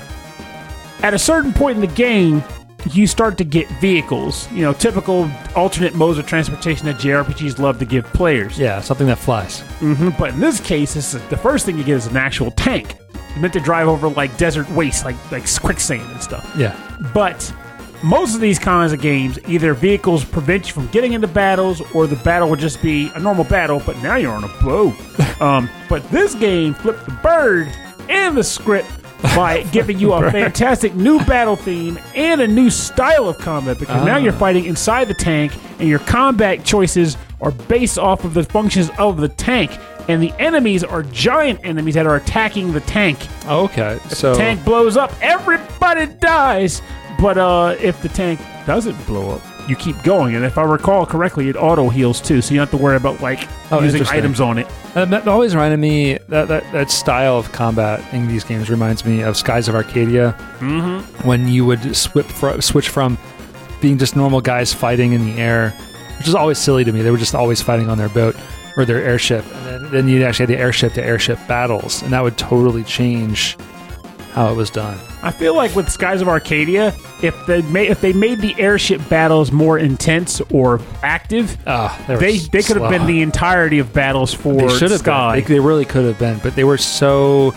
at a certain point in the game, you start to get vehicles, you know, typical alternate modes of transportation that JRPGs love to give players. Yeah, something that flies. hmm But in this case, this is, the first thing you get is an actual tank. Meant to drive over like desert waste, like like quicksand and stuff. Yeah. But most of these kinds of games, either vehicles prevent you from getting into battles, or the battle would just be a normal battle. But now you're on a boat. um, but this game flipped the bird and the script by giving you a fantastic new battle theme and a new style of combat because now you're fighting inside the tank and your combat choices are based off of the functions of the tank and the enemies are giant enemies that are attacking the tank okay. So the tank blows up, everybody dies. But uh, if the tank doesn't blow up, you keep going. And if I recall correctly, it auto heals too, so you don't have to worry about like Oh, using items on it. Uh, that always reminded me that, that that style of combat in these games reminds me of Skies of Arcadia, mm-hmm. when you would swip fr- switch from being just normal guys fighting in the air, which is always silly to me. They were just always fighting on their boat or their airship, and then, then you actually had the airship to airship battles, and that would totally change how it was done. I feel like with Skies of Arcadia, if they made if they made the airship battles more intense or active, Ah, they they they could have been the entirety of battles for They should have Sky. been. They, they really could have been, but they were so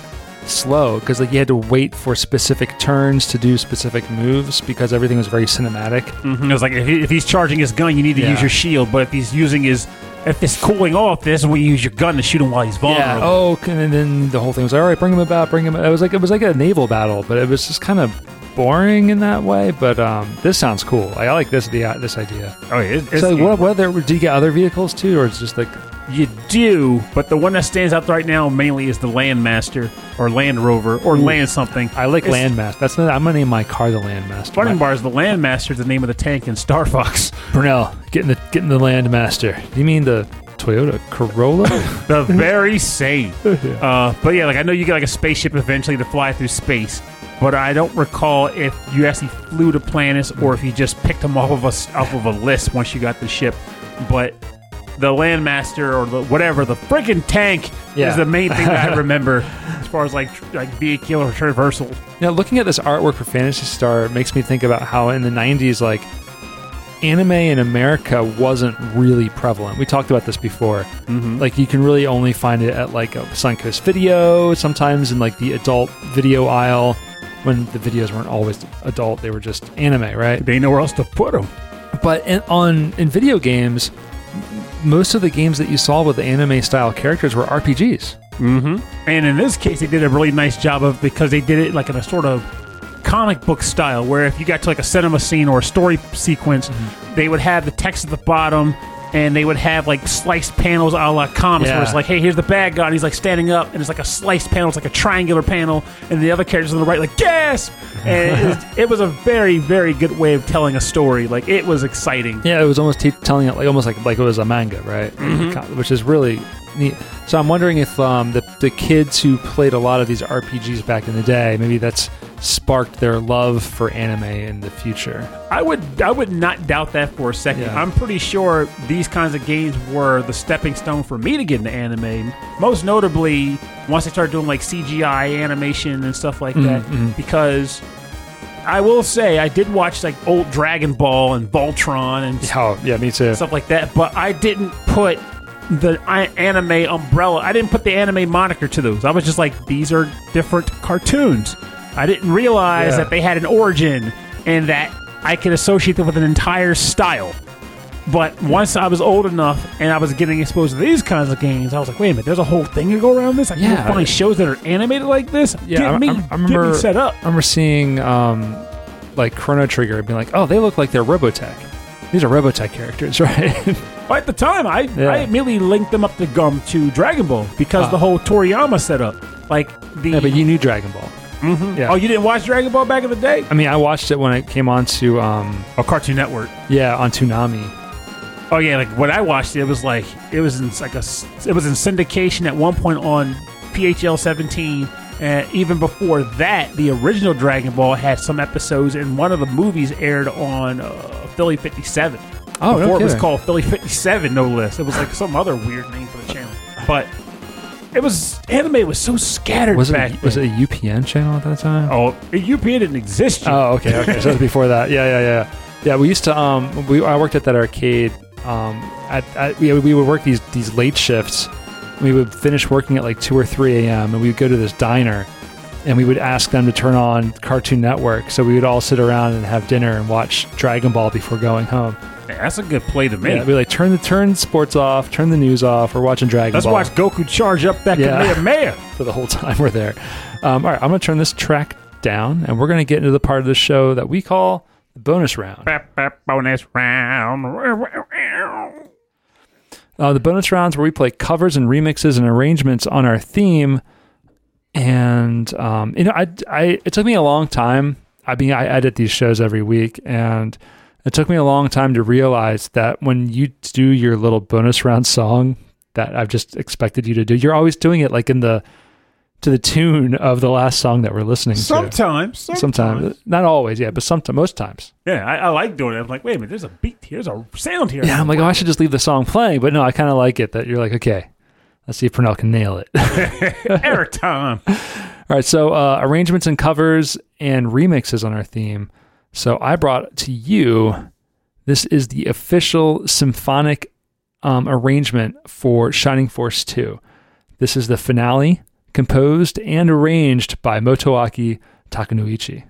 slow because like you had to wait for specific turns to do specific moves because everything was very cinematic. Mhm. It was like if, he, if he's charging his gun, you need to Yeah. use your shield. But if he's using his if it's cooling off, this is when you use your gun to shoot him while he's vulnerable. Yeah. Oh, and then the whole thing was like, all right. Bring him about. Bring him. It was like it was like a naval battle, but it was just kind of boring in that way. But um, this sounds cool. I, I like this the uh, this idea. Oh, yeah, it's, So what, other do you get other vehicles too, or it's just like You do, but the one that stands out right now mainly is the Landmaster or Land Rover or Land something. I like It's- Landmaster. That's not, I'm gonna name my car the Landmaster. Funny My- bar is the Landmaster is the name of the tank in Star Fox. Pernell, getting the getting the Landmaster. You mean the Toyota Corolla? The very same. Uh, but yeah, like I know you get like a spaceship eventually to fly through space, but I don't recall if you actually flew to planets or if you just picked them off of a off of a list once you got the ship. But the Landmaster or the whatever, the freaking tank Yeah. is the main thing that I remember as far as like tr- like vehicular traversal. Now, looking at this artwork for Phantasy Star makes me think about how in the 90s, like, anime in America wasn't really prevalent. We talked about this before. Mm-hmm. Like, you can really only find it at, like, a Suncoast video, sometimes in, like, the adult video aisle when the videos weren't always adult, they were just anime, right? They ain't nowhere else to put them. But in, on in video games, most of the games that you saw with the anime style characters were RPGs. Mm-hmm. And in this case, they did a really nice job of because they did it like in a sort of comic book style, where if you got to like a cinema scene or a story sequence, mm-hmm. they would have the text at the bottom. And they would have like sliced panels a la comics, where it's like, "Hey, here's the bad guy," and he's like standing up, and it's like a sliced panel, it's like a triangular panel, and the other characters on the right like gasp, and it was, it was a very, very good way of telling a story. Like it was exciting. Yeah, it was almost t- telling it like almost like like it was a manga, right? Which is really neat. So I'm wondering if um, the the kids who played a lot of these RPGs back in the day, maybe that's sparked their love for anime in the future. I would I would not doubt that for a second. Yeah. I'm pretty sure these kinds of games were the stepping stone for me to get into anime. Most notably, once I started doing like CGI animation and stuff like mm-hmm, that, mm-hmm. because I will say I did watch like old Dragon Ball and Voltron and Oh, yeah, me too. stuff like that, but I didn't put the anime umbrella. I didn't put the anime moniker to those. I was just like, these are different cartoons. I didn't realize Yeah. that they had an origin and that I could associate them with an entire style. But once I was old enough and I was getting exposed to these kinds of games, I was like, wait a minute, there's a whole thing to go around this. I can Yeah. go find shows that are animated like this. Yeah, get I- me, I- I get remember- me set up. I remember seeing um, like Chrono Trigger and being like, oh, they look like they're Robotech. These are Robotech characters, right? But at the time, I, Yeah. I immediately linked them up to Gum to Dragon Ball because Ah. the whole Toriyama setup, like the yeah, but you knew Dragon Ball. Mhm. Yeah. Oh, you didn't watch Dragon Ball back in the day? I mean, I watched it when it came on to, um, Oh, Cartoon Network. yeah, on Toonami. Oh yeah, like when I watched it, it was like it was in like a s- it was in syndication at one point on PHL 17. And even before that, the original Dragon Ball had some episodes, and one of the movies aired on uh, Philly 57. Oh, no before it was kidding. called Philly 57, no less. It was like some other weird name for the channel, but it was anime was so scattered Was back it, was it a UPN channel at that time? Oh, UPN didn't exist. yet. Oh, okay, okay. so it was before that. Yeah, yeah, yeah. Yeah, we used to. Um, we I worked at that arcade. Um, at, at we, we would work these these late shifts. We would finish working at like two or three a.m. and we would go to this diner, and we would ask them to turn on Cartoon Network. So we would all sit around and have dinner and watch Dragon Ball before going home. That's a good play to make. Yeah, we like turn the turn sports off, turn the news off. We're watching Dragon Let's Ball watch Goku charge up that Yeah. Kamehameha. for the whole time we're there. Um, all right, I'm going to turn this track down, and we're going to get into the part of the show that we call the bonus round. Bap, bap, bonus round. Uh, the bonus rounds where we play covers and remixes and arrangements on our theme. And um, you know, I, I it took me a long time. I mean, I edit these shows every week, and it took me a long time to realize that when you do your little bonus round song that I've just expected you to do, you're always doing it like in the to the tune of the last song that we're listening to. Sometimes, sometimes, Sometimes, not always, yeah, but sometimes, most times. Yeah, I, I like doing it. I'm like, wait a minute, there's a beat here, there's a sound here. Yeah, I'm like, oh, I should just leave the song playing, but no, I kind of like it that you're like, okay, let's see if Pernell can nail it. Every time. All right, so uh, arrangements and covers and remixes on our theme. So I brought to you. This is the official symphonic um, arrangement for Shining Force 2. This is the finale, composed and arranged by Motoaki Takenouchi.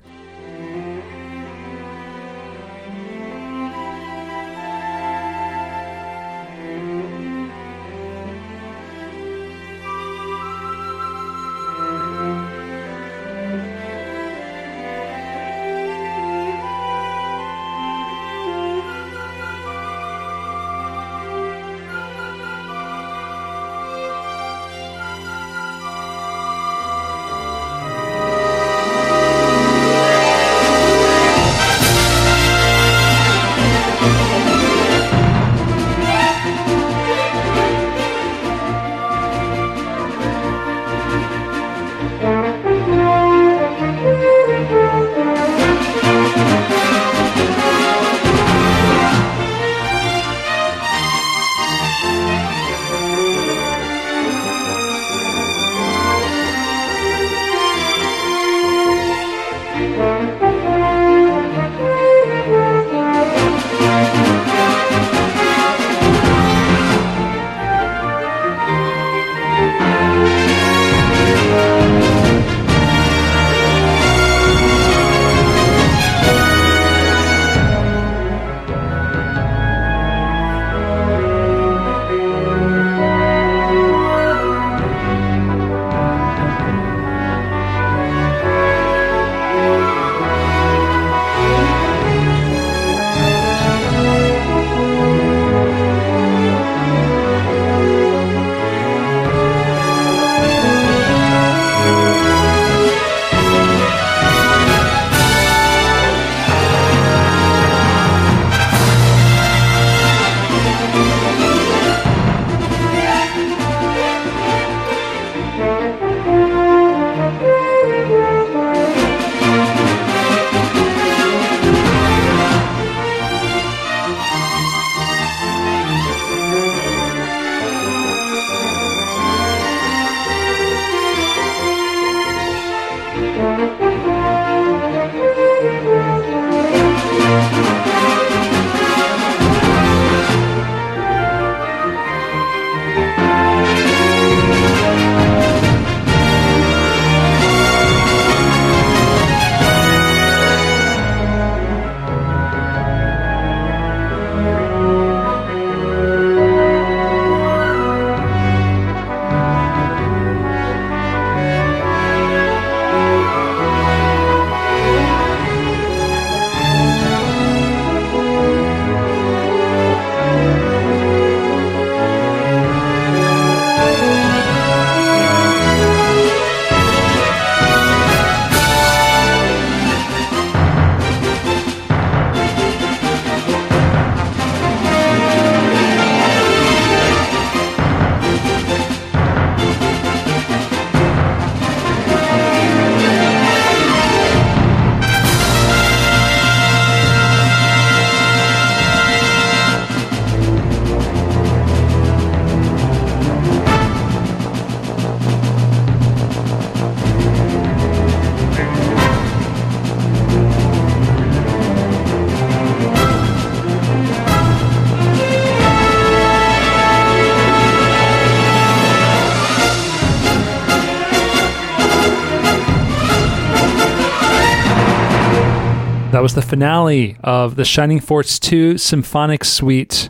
Was the finale of the Shining Force 2 Symphonic Suite,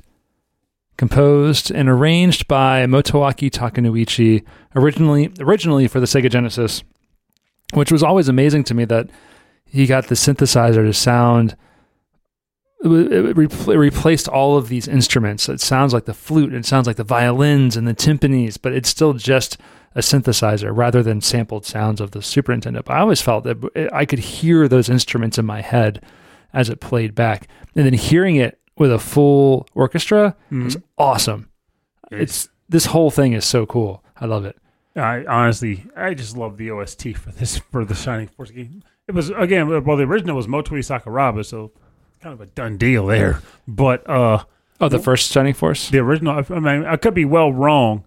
composed and arranged by Motoaki Takenouchi, originally originally for the Sega Genesis, which was always amazing to me that he got the synthesizer to sound it replaced all of these instruments. It sounds like the flute, it sounds like the violins and the timpanis, but it's still just a synthesizer rather than sampled sounds of the Super Nintendo. But I always felt that I could hear those instruments in my head as it played back, and then hearing it with a full orchestra was awesome. It's this whole thing is so cool. I love it. I honestly, I just love the OST for this for the Shining Force game. It was again, well, the original was Motoi Sakuraba, so kind of a done deal there. But uh Oh, the first Shining Force. the original, I mean, I could be well wrong.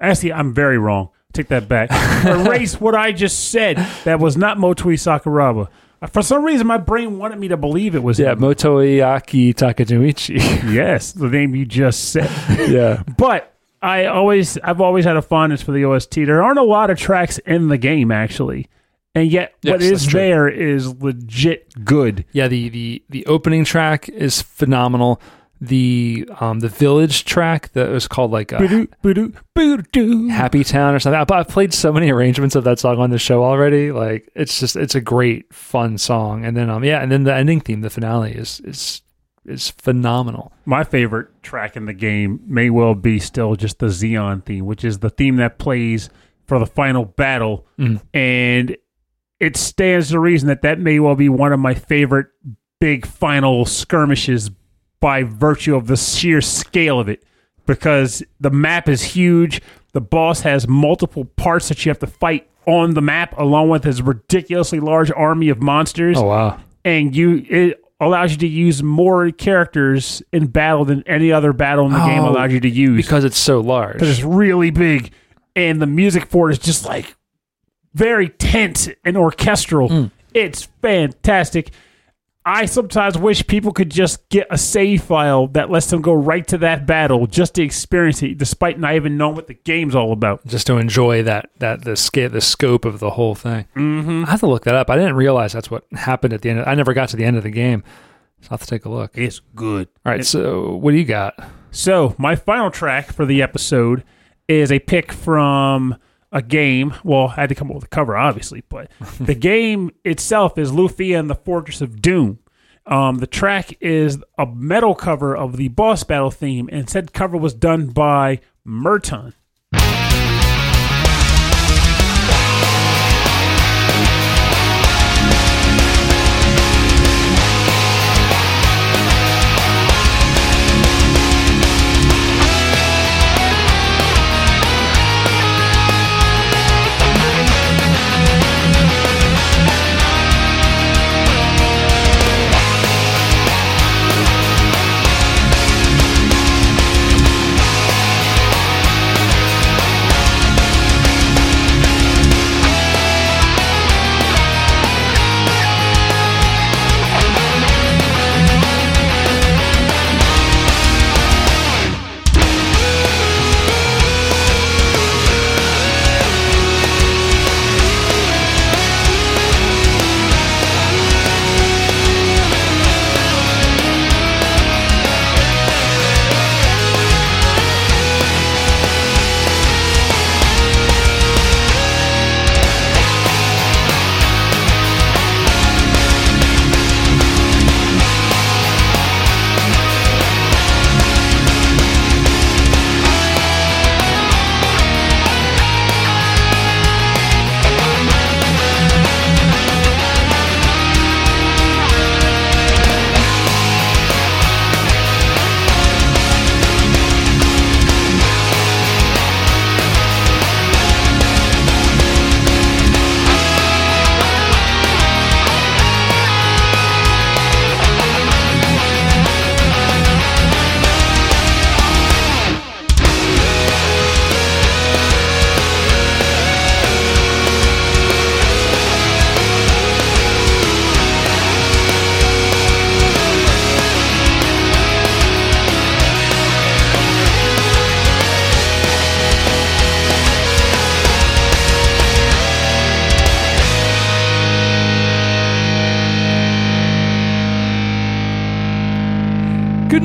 Actually, I'm very wrong. Take that back. Erase what I just said. That was not Motoi Sakuraba. For some reason, my brain wanted me to believe it was Yeah, him. Motoaki Takenouchi. yes, the name you just said. yeah. But I always, I've always had a fondness for the OST. There aren't a lot of tracks in the game actually, and yet what Yes, is that's true. there is legit good. Yeah, the the the opening track is phenomenal. The um the village track that was called like uh, Boo-doo, boo-doo, boo-doo. Happy Town or something. But I've played so many arrangements of that song on the show already. Like it's just it's a great fun song. And then um yeah, and then the ending theme, the finale is is is phenomenal. My favorite track in the game may well be still just the Zeon theme, which is the theme that plays for the final battle, Mm. and it stands to reason that that may well be one of my favorite big final skirmishes by virtue of the sheer scale of it. Because the map is huge. The boss has multiple parts that you have to fight on the map along with his ridiculously large army of monsters. Oh wow. and you it allows you to use more characters in battle than any other battle in the game Oh, allows you to use. Because it's so large. because it's really big. And the music for it is just like very tense and orchestral. Mm. it's fantastic i sometimes wish people could just get a save file that lets them go right to that battle just to experience it despite not even knowing what the game's all about just to enjoy that that the scale the scope of the whole thing. Mm-hmm. I have to look that up. I didn't realize that's what happened at the end. Of, I never got to the end of the game. So I'll have to take a look. it's good All right, so what do you got? So, my final track for the episode is a pick from a game. Well, I had to come up with a cover, obviously, but the game itself is Lufia and the Fortress of Doom. Um, the track is a metal cover of the boss battle theme, and said cover was done by Merton.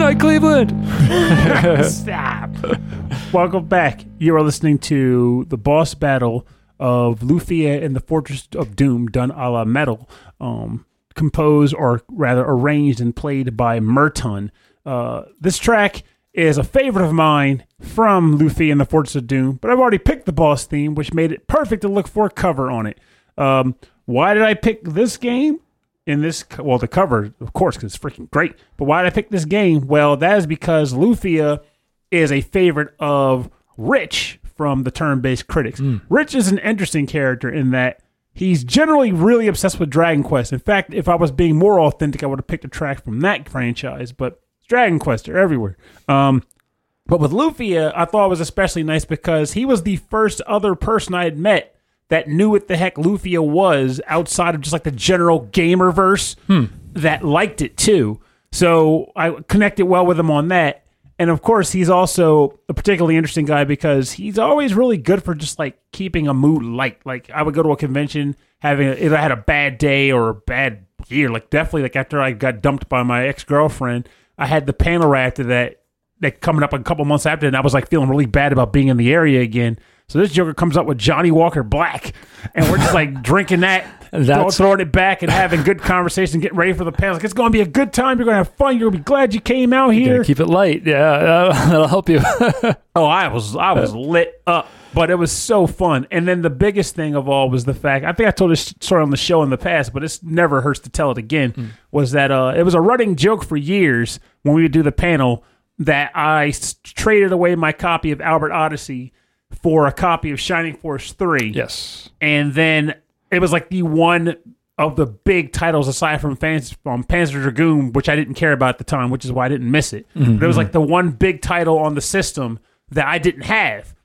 Night, Cleveland. Stop. Welcome back. You are listening to the boss battle of Lufia and the Fortress of Doom, done a la metal, um, composed or rather arranged and played by Merton. Uh, this track is a favorite of mine from Lufia and the Fortress of Doom, but I've already picked the boss theme, which made it perfect to look for a cover on it. Um, why did I pick this game? In this well the cover of course because it's freaking great. But why did i pick this game? Well that is because lufia is a favorite of rich from the turn-based critics. Rich is an interesting character in that he's generally really obsessed with dragon quest. In fact if i was being more authentic i would have picked a track from that franchise but it's dragon quest they're everywhere. Um, but with Lufia, I thought it was especially nice because he was the first other person I had met that knew what the heck Lufia was outside of just like the general gamer verse hmm. that liked it too. So I connected well with him on that. And of course, he's also a particularly interesting guy because he's always really good for just like keeping a mood light. Like I would go to a convention having a, if I had a bad day or a bad year, like definitely like after I got dumped by my ex girlfriend, I had the panel right after that that coming up a couple months after, and I was like feeling really bad about being in the area again. So this Joker comes up with Johnnie Walker Black, and we're just like drinking that, That's- throwing it back, and having good conversation, getting ready for the panel. Like it's going to be a good time. You're going to have fun. You're going to be glad you came out here. keep it light. Yeah, uh, that'll help you. Oh, I was I was lit up, but it was so fun. And then the biggest thing of all was the fact I think I told this story on the show in the past, but it never hurts to tell it again. Was that uh, it was a running joke for years when we would do the panel that I s- traded away my copy of Albert Odyssey for a copy of Shining Force Three yes. and then it was like the one of the big titles aside from fans from Panzer Dragoon, which I didn't care about at the time, which is why I didn't miss it. Mm-hmm. But it was like the one big title on the system that I didn't have.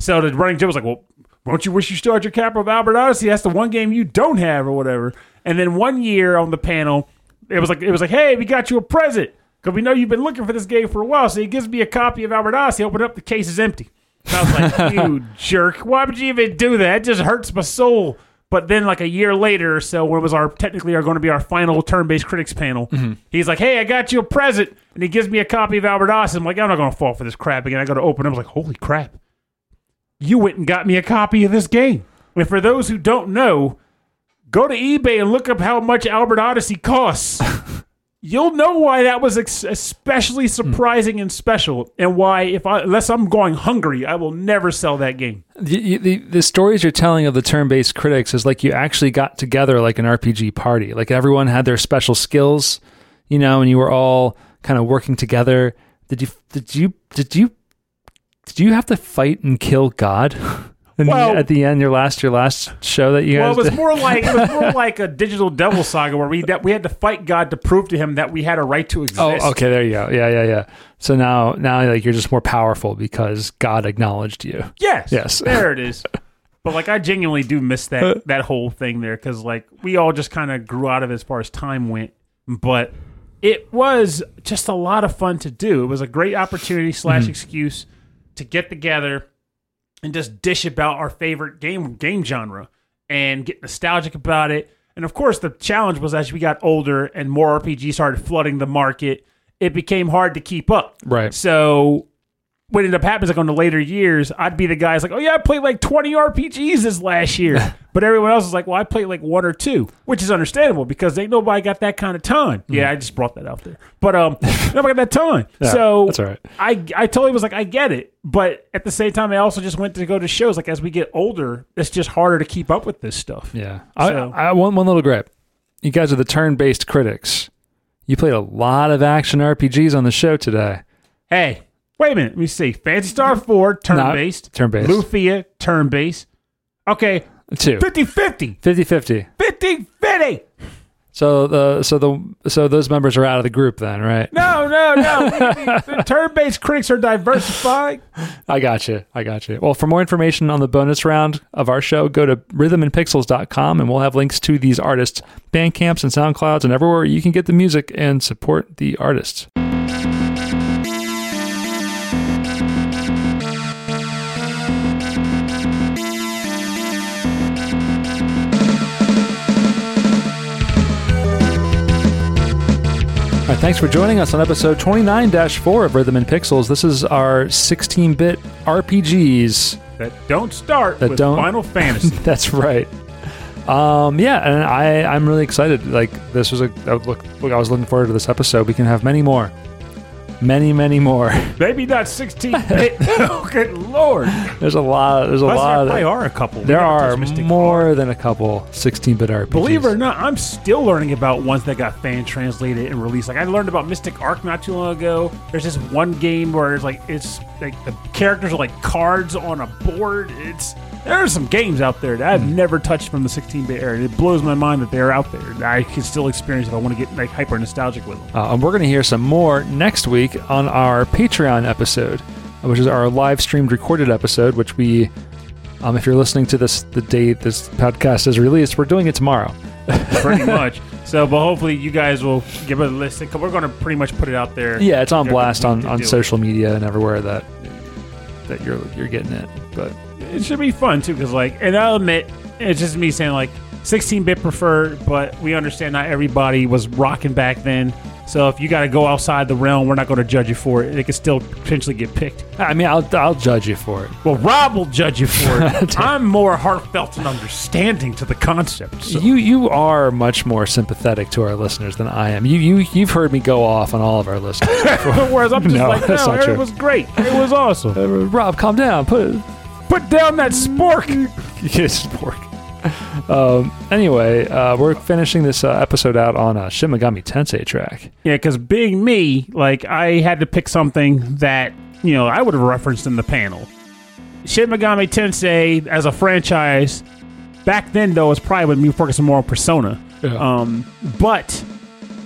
So the running joke was like, "Well, don't you wish you still had your copy of Albert Odyssey? That's the one game you don't have, or whatever." And then one year on the panel, it was like, "It was like, hey, we got you a present because we know you've been looking for this game for a while." So he gives me a copy of Albert Odyssey. Open it up, the case is empty. And I was like, you jerk. Why would you even do that? It just hurts my soul. But then, like a year later or so, when it was our technically are going to be our final turn-based critics panel, mm-hmm. he's like, "Hey, I got you a present," and he gives me a copy of Albert Odyssey. I'm like, "I'm not going to fall for this crap again." I go to open. it. I was like, "Holy crap! You went and got me a copy of this game." And for those who don't know, go to eBay and look up how much Albert Odyssey costs. You'll know why that was ex- especially hmm. surprising and special, and why if I unless I'm going hungry, I will never sell that game. The, the, the stories you're telling of the turn-based critics is like you actually got together like an RPG party. Like everyone had their special skills, you know, and you were all kind of working together. Did you? Did you? Did you? Did you have to fight and kill God? And Well- at the end, your last your last show that you Well, guys it was did? more like it was more like a digital devil saga where we that we had to fight God to prove to him that we had a right to oh, exist. Oh, okay, there you go. Yeah, yeah, yeah. So now, now, like you're just more powerful because God acknowledged you. Yes, Yes. there it is. But like, I genuinely do miss that that whole thing there because like we all just kind of grew out of it as far as time went. But it was just a lot of fun to do. It was a great opportunity slash mm-hmm. excuse to get together and just dish about our favorite game game genre and get nostalgic about it. And of course, the challenge was as we got older and more RPGs started flooding the market, it became hard to keep up. Right. So what ended up happening is like on the later years, I'd be the guy who's like, oh yeah, I played like 20 RPGs this last year. but everyone else is like, well, I played like one or two, which is understandable because ain't nobody got that kind of time. Yeah, I just brought that out there. But um, nobody got that time. Yeah, so that's all right. I, I totally was like, I get it. But at the same time, I also just went to go to shows. Like as we get older, it's just harder to keep up with this stuff. Yeah. I, So- I one one little grip. You guys are the turn-based critics. You played a lot of action RPGs on the show today. Hey, wait a minute. Let me see. Phantasy Star mm-hmm. 4, turn based. turn-based. Lufia, turn based. Okay, Two. 50 50. 50-50. 50 50. So the so the so those members are out of the group then, right? No, no, no. turn-based critics are diversified. I got you. I got you. Well, for more information on the bonus round of our show, go to rhythmandpixels.com and we'll have links to these artists, Bandcamps and SoundClouds and everywhere you can get the music and support the artists. Right, thanks for joining us on episode 29 4 of Rhythm and Pixels. This is our 16 bit RPGs. That don't start That with don't- Final Fantasy. That's right. Um, yeah, and I, I'm really excited. Like, this was a, look, look, I was looking forward to this episode. We can have many more. Many, many more. Maybe not 16 bit. oh, good lord. There's a lot. There's a Plus, lot. there probably are a couple. We there are more than a couple 16 bit RPGs. Believe it or not, I'm still learning about ones that got fan translated and released. Like I learned about Mystic Ark not too long ago. There's this one game where it's like it's like the characters are like cards on a board. It's there are some games out there that I've Hmm. never touched from the 16-bit era. It blows my mind that they're out there. I can still experience if I want to get like hyper nostalgic with them. Uh, and we're going to hear some more next week on our Patreon episode, which is our live streamed recorded episode, which we, um, if you're listening to this the day this podcast is released, we're doing it tomorrow. pretty much. So, but hopefully you guys will give it a listen. 'cause we're going to pretty much put it out there. Yeah, it's on blast on, on social media and everywhere that that you're you're getting it. But it should be fun too because like and i'll admit it's just me saying like 16-bit preferred but we understand not everybody was rocking back then so if you got to go outside the realm we're not going to judge you for it it could still potentially get picked I mean, I'll I'll judge you for it. well rob will judge you for it i'm more heartfelt and understanding to the concept so. You you are much more sympathetic to our listeners than I am. You you you've heard me go off on all of our listeners. whereas i'm just No, like no it was great it was awesome Uh, Rob, calm down. Put put down that spork Yes, pork. Um, anyway, uh, we're finishing this uh, episode out on a Shin Megami Tensei track. Yeah, because being me, like I had to pick something that you know I would have referenced in the panel. Shin Megami Tensei as a franchise, back then though, was probably when me focusing more on Persona. Um, but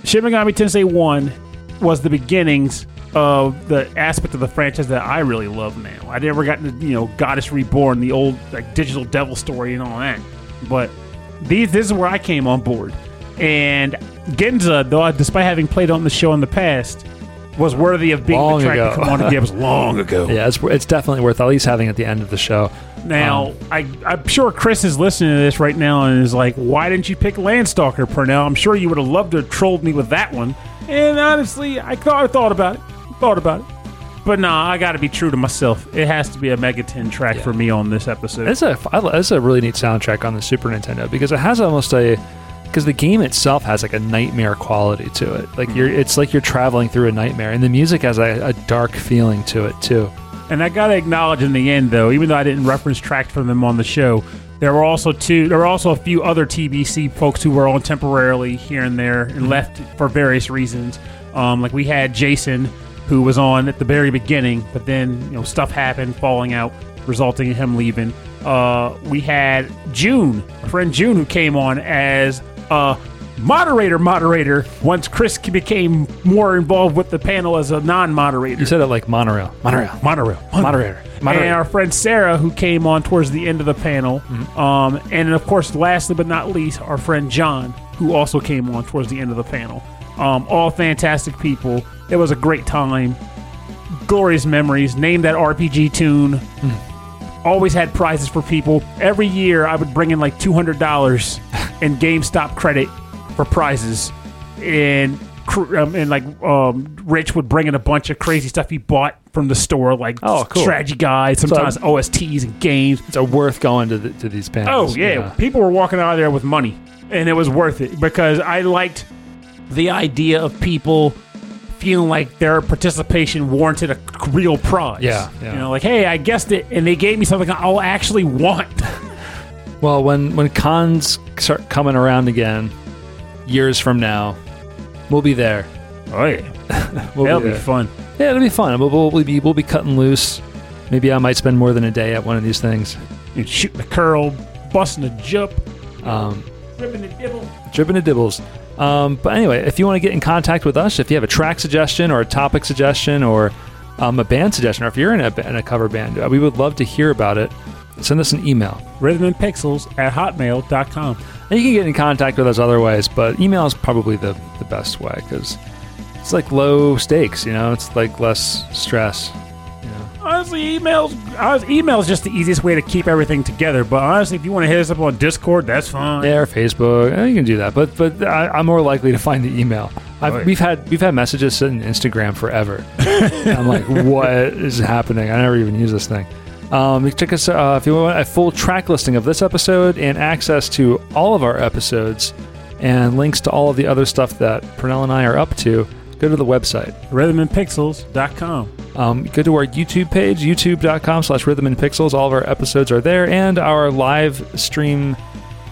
Shin Megami Tensei One was the beginnings of the aspect of the franchise that I really love now. I never got into you know Goddess Reborn, the old like digital devil story and all that, but these this is where I came on board. And Ginza, though, despite having played on the show in the past, was worthy of being Long the track ago. to come on. Yeah, it was long ago. Yeah, it's, it's definitely worth at least having at the end of the show. Now, Um, I, I'm sure Chris is listening to this right now and is like, "Why didn't you pick Landstalker, Pernell? I'm sure you would have loved to have trolled me with that one." And honestly, I thought I thought about it, thought about it. But nah, I got to be true to myself. It has to be a Mega Ten track for me on this episode. It's a I- it's a really neat soundtrack on the Super Nintendo because it has almost a because the game itself has like a nightmare quality to it. Like you're it's like you're traveling through a nightmare, and the music has a, a dark feeling to it too. And I gotta acknowledge in the end, though, even though I didn't reference tracks from them on the show, there were also two. There were also a few other TBC folks who were on temporarily here and there and left for various reasons. Um, like we had Jason, who was on at the very beginning, but then you know stuff happened, falling out, resulting in him leaving. Uh, we had June, our friend June, who came on as a moderator. Moderator once Chris became more involved with the panel as a non-moderator. You said it like monorail, monorail, Monorail. moderator, moderator. And our friend Sarah, who came on towards the end of the panel. Um, and of course, lastly but not least, our friend John, who also came on towards the end of the panel. Um, all fantastic people. It was a great time. Glorious memories. Name that RPG tune. Always had prizes for people. Every year, I would bring in like $200 in GameStop credit for prizes. And cr- um, and like um, Rich would bring in a bunch of crazy stuff he bought from the store, like Oh, cool. strategy guides, sometimes OSTs and games. it's a worth going to the, to these panels. Oh yeah. people were walking out of there with money, and it was worth it because I liked the idea of people feeling like their participation warranted a real prize. Yeah, yeah. you know, like hey, I guessed it, and they gave me something I'll actually want. Well, when when cons start coming around again, years from now, we'll be there. Oh yeah, We'll that'll be be fun. Yeah, it'll be fun. We'll, we'll, we'll be we'll be cutting loose. Maybe I might spend more than a day at one of these things. And shooting a curl, busting a jump, Um, ripping a dibble. dripping to dibbles. Um, but anyway, if you want to get in contact with us, if you have a track suggestion or a topic suggestion or um, a band suggestion, or if you're in a, in a cover band, uh, we would love to hear about it. Send us an email. Rhythmandpixels at hotmail.com. And you can get in contact with us other ways, but email is probably the, the best way because it's like low stakes, you know? It's like less stress. Honestly, emails. Email is just the easiest way to keep everything together. But honestly, if you want to hit us up on Discord, that's fine. Yeah, or Facebook, eh, you can do that. But but I, I'm more likely to find the email. I've, Boy. we've had we've had messages sent in Instagram forever. And I'm like, what is happening? I never even use this thing. Um, you check us uh, if you want a full track listing of this episode and access to all of our episodes and links to all of the other stuff that Pernell and I are up to. Go to the website. Rhythmandpixels.com. Um, go to our YouTube page, youtube.com slash rhythm and pixels. All of our episodes are there, and our live stream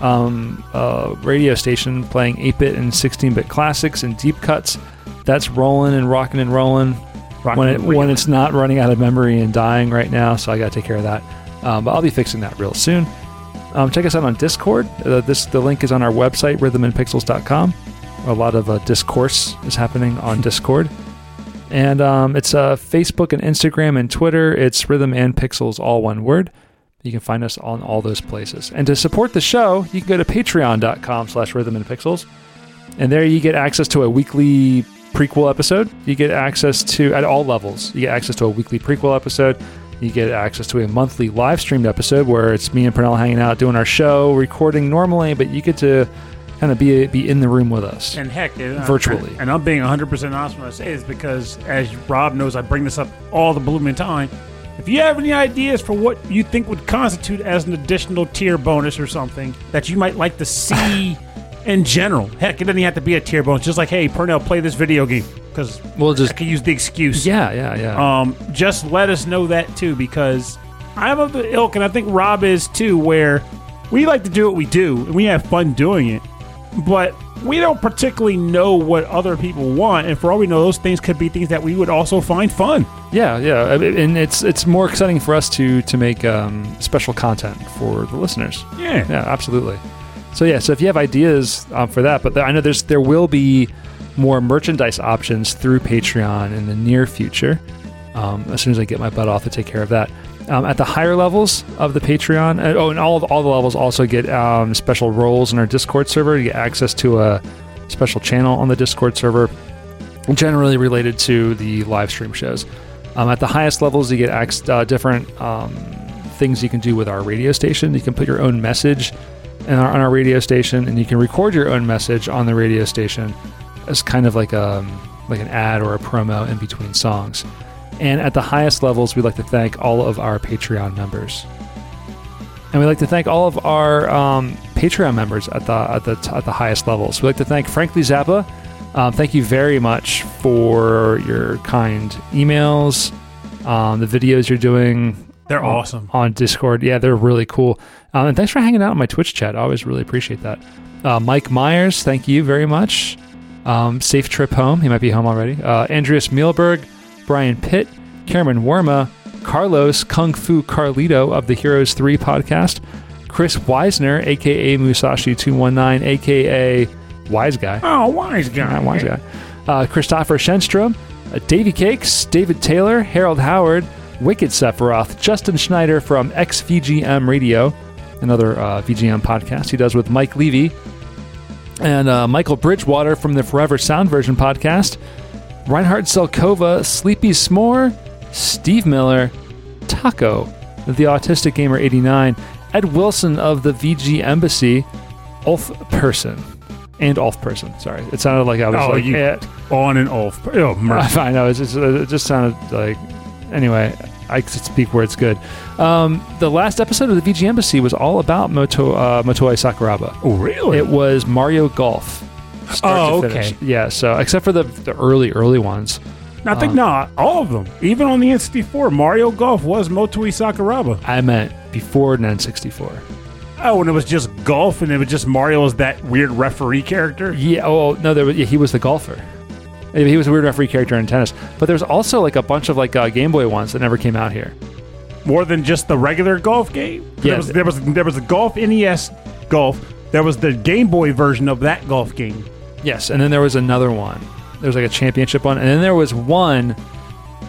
um, uh, radio station playing 8-bit and 16-bit classics and deep cuts. That's rolling and rocking and rolling when it when it's not running out of memory and dying right now. So I got to take care of that. Um, but I'll be fixing that real soon. Um, check us out on Discord. Uh, this the link is on our website, rhythmandpixels.com. A lot of uh, discourse is happening on Discord. And um, it's uh, Facebook and Instagram and Twitter. It's Rhythm and Pixels, all one word. You can find us on all those places. And to support the show, you can go to patreon.com slash rhythm and pixels. And there you get access to a weekly prequel episode. You get access to, at all levels, you get access to a weekly prequel episode. You get access to a monthly live streamed episode where it's me and Pernell hanging out doing our show, recording normally, but you get to kind of be be in the room with us. And heck, uh, Virtually. And I'm being 100% honest when I say this because, as Rob knows, I bring this up all the blooming time. If you have any ideas for what you think would constitute as an additional tier bonus or something that you might like to see in general, heck, it doesn't even have to be a tier bonus. Just like, hey, Pernell, play this video game because We'll I just, could use the excuse. yeah, yeah, yeah. Um, just let us know that too, because I'm of the ilk, and I think Rob is too, where we like to do what we do, and we have fun doing it, but we don't particularly know what other people want, and for all we know, those things could be things that we would also find fun. Yeah, yeah, and it's it's more exciting for us to to make um, special content for the listeners. Yeah. Yeah, absolutely. So yeah, so if you have ideas um, for that, but I know there's there will be more merchandise options through Patreon in the near future. Um, as soon as I get my butt off to take care of that. Um, at the higher levels of the Patreon, uh, oh, and all of, all the levels also get um, special roles in our Discord server. You get access to a special channel on the Discord server, generally related to the live stream shows. Um, at the highest levels, you get ac- uh, different um, things you can do with our radio station. You can put your own message our, on our radio station, and you can record your own message on the radio station as kind of like a like an ad or a promo in between songs. And at the highest levels, we'd like to thank all of our Patreon members. And we'd like to thank all of our um, Patreon members at the at the at the highest levels. We'd like to thank Frankly Zappa. Um, thank you very much for your kind emails, um, the videos you're doing They're on- awesome. on Discord. Yeah, they're really cool. Um, and thanks for hanging out on my Twitch chat. I always really appreciate that. Uh, Mike Myers, thank you very much. Um, safe trip home. He might be home already. Uh, Andreas Mielberg, Brian Pitt, Cameron Worma, Carlos Kung Fu Carlito of the Heroes 3 podcast, Chris Weisner, aka Musashi219, aka Wise Guy. Oh, wise guy. Wise guy. Uh, Christopher Shenstrom, uh, Davey Cakes, David Taylor, Harold Howard, Wicked Sephiroth, Justin Schneider from XVGM Radio, another uh, VGM podcast he does with Mike Levy, and uh, Michael Bridgewater from the Forever Sound Version podcast, Reinhard Selkova, Sleepy S'more, Steve Miller, Taco, the Autistic Gamer 89, Ed Wilson of the VG Embassy, Ulf Person, and Ulf Person. Sorry, it sounded like I was Oh, like you- eh, On and off. Oh, mercy. I know it's just, it just sounded like anyway. I could speak where it's good. Um, the last episode of the VG Embassy was all about Moto uh, Motoi Sakuraba. Oh, really? It was Mario Golf. Oh, okay. Yeah, so except for the the early early ones, I think not all of them. Even on the N64, Mario Golf was Motoi Sakuraba. I meant before N64. Oh, and it was just golf, and it was just Mario as that weird referee character. Yeah. Oh no, there was, yeah, he was the golfer. He was a weird referee character in tennis, but there's also like a bunch of like uh, Game Boy ones that never came out here. More than just the regular golf game. Yeah. There was there was there was the golf NES golf. There was the Game Boy version of that golf game. Yes, and then there was another one. There was like a championship one, and then there was one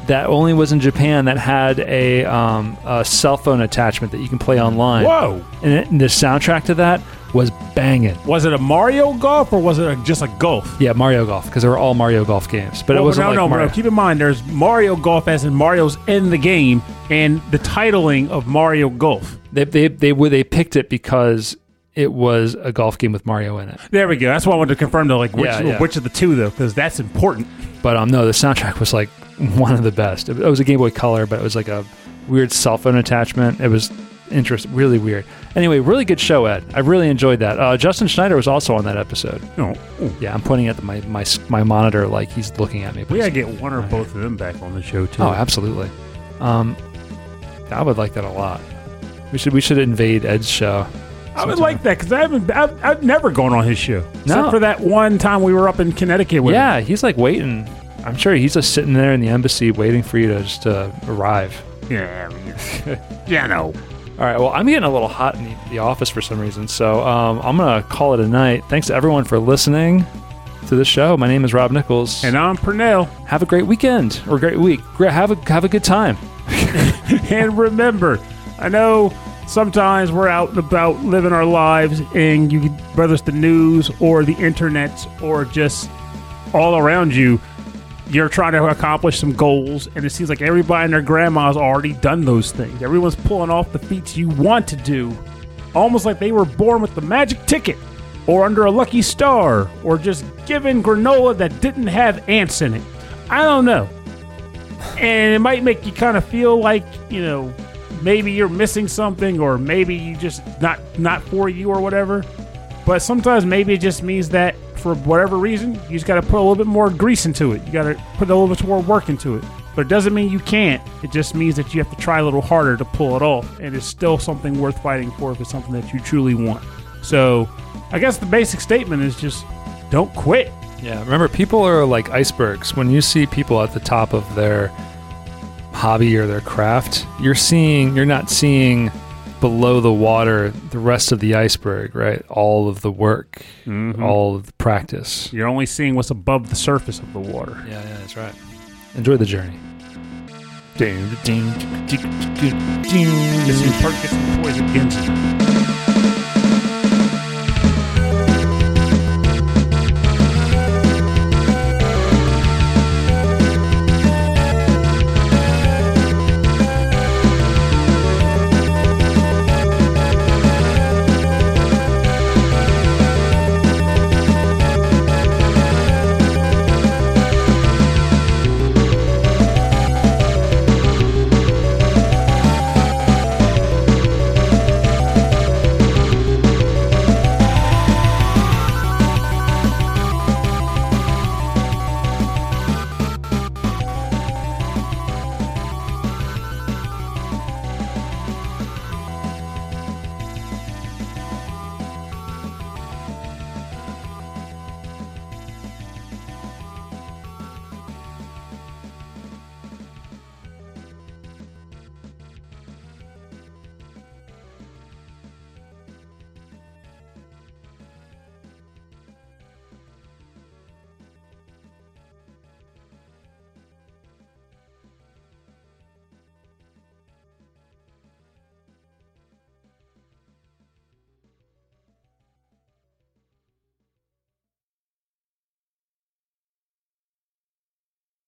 that only was in Japan that had a, um, a cell phone attachment that you can play online. Whoa! And, it, and the soundtrack to that was banging. Was it a Mario Golf or was it a, just a golf? Yeah, Mario Golf because they were all Mario Golf games, but it wasn't no, like no, Mario. bro. Keep in mind, there's Mario Golf as in Mario's in the game, and the titling of Mario Golf. they they they, would- they picked it because it was a golf game with Mario in it. There we go. That's what I wanted to confirm though. Like which Yeah, yeah. which of the two though, because that's important. But um, no, the soundtrack was like one of the best. It, was a Game Boy Color, but it was like a weird cell phone attachment. It was interest, really weird. Anyway, really good show, Ed. I really enjoyed that. Uh, Justin Schneider was also on that episode. Oh. Yeah, I'm pointing at my my my monitor like he's looking at me. but we gotta he's- get one or both of them back on the show too. Oh, absolutely. Um, I would like that a lot. We should we should invade Ed's show. I would like that because I haven't. I've, I've never gone on his show except No. for that one time we were up in Connecticut with him. Yeah, he's like waiting. I'm sure he's just sitting there in the embassy waiting for you to just uh, arrive. Yeah, I mean, yeah, no. All right. Well, I'm getting a little hot in the, the office for some reason, so um, I'm gonna call it a night. Thanks to everyone for listening to the show. My name is Rob Nichols. And I'm Pernell. have a great weekend or great week. Have a have a good time. and remember, I know sometimes we're out and about living our lives, and you, whether it's the news or the internet or just all around you, you're trying to accomplish some goals, and it seems like everybody and their grandma's already done those things. Everyone's pulling off the feats you want to do, almost like they were born with the magic ticket. Or under a lucky star, or just given granola that didn't have ants in it. I don't know and it might make you kind of feel like you know maybe you're missing something or maybe you just not not for you or whatever. But sometimes maybe it just means that for whatever reason you just got to put a little bit more grease into it. You got to put a little bit more work into it. But it doesn't mean you can't. It just means that you have to try a little harder to pull it off. And it's still something worth fighting for if it's something that you truly want. So i guess the basic statement is just don't quit. Yeah. Remember, people are like icebergs. When you see people at the top of their hobby or their craft, you're seeing you're not seeing below the water the rest of the iceberg, right? All of the work, mm-hmm. all of the practice. you're only seeing what's above the surface of the water Yeah, yeah, that's right. Enjoy the journey. Get some, get some poison Ginseng.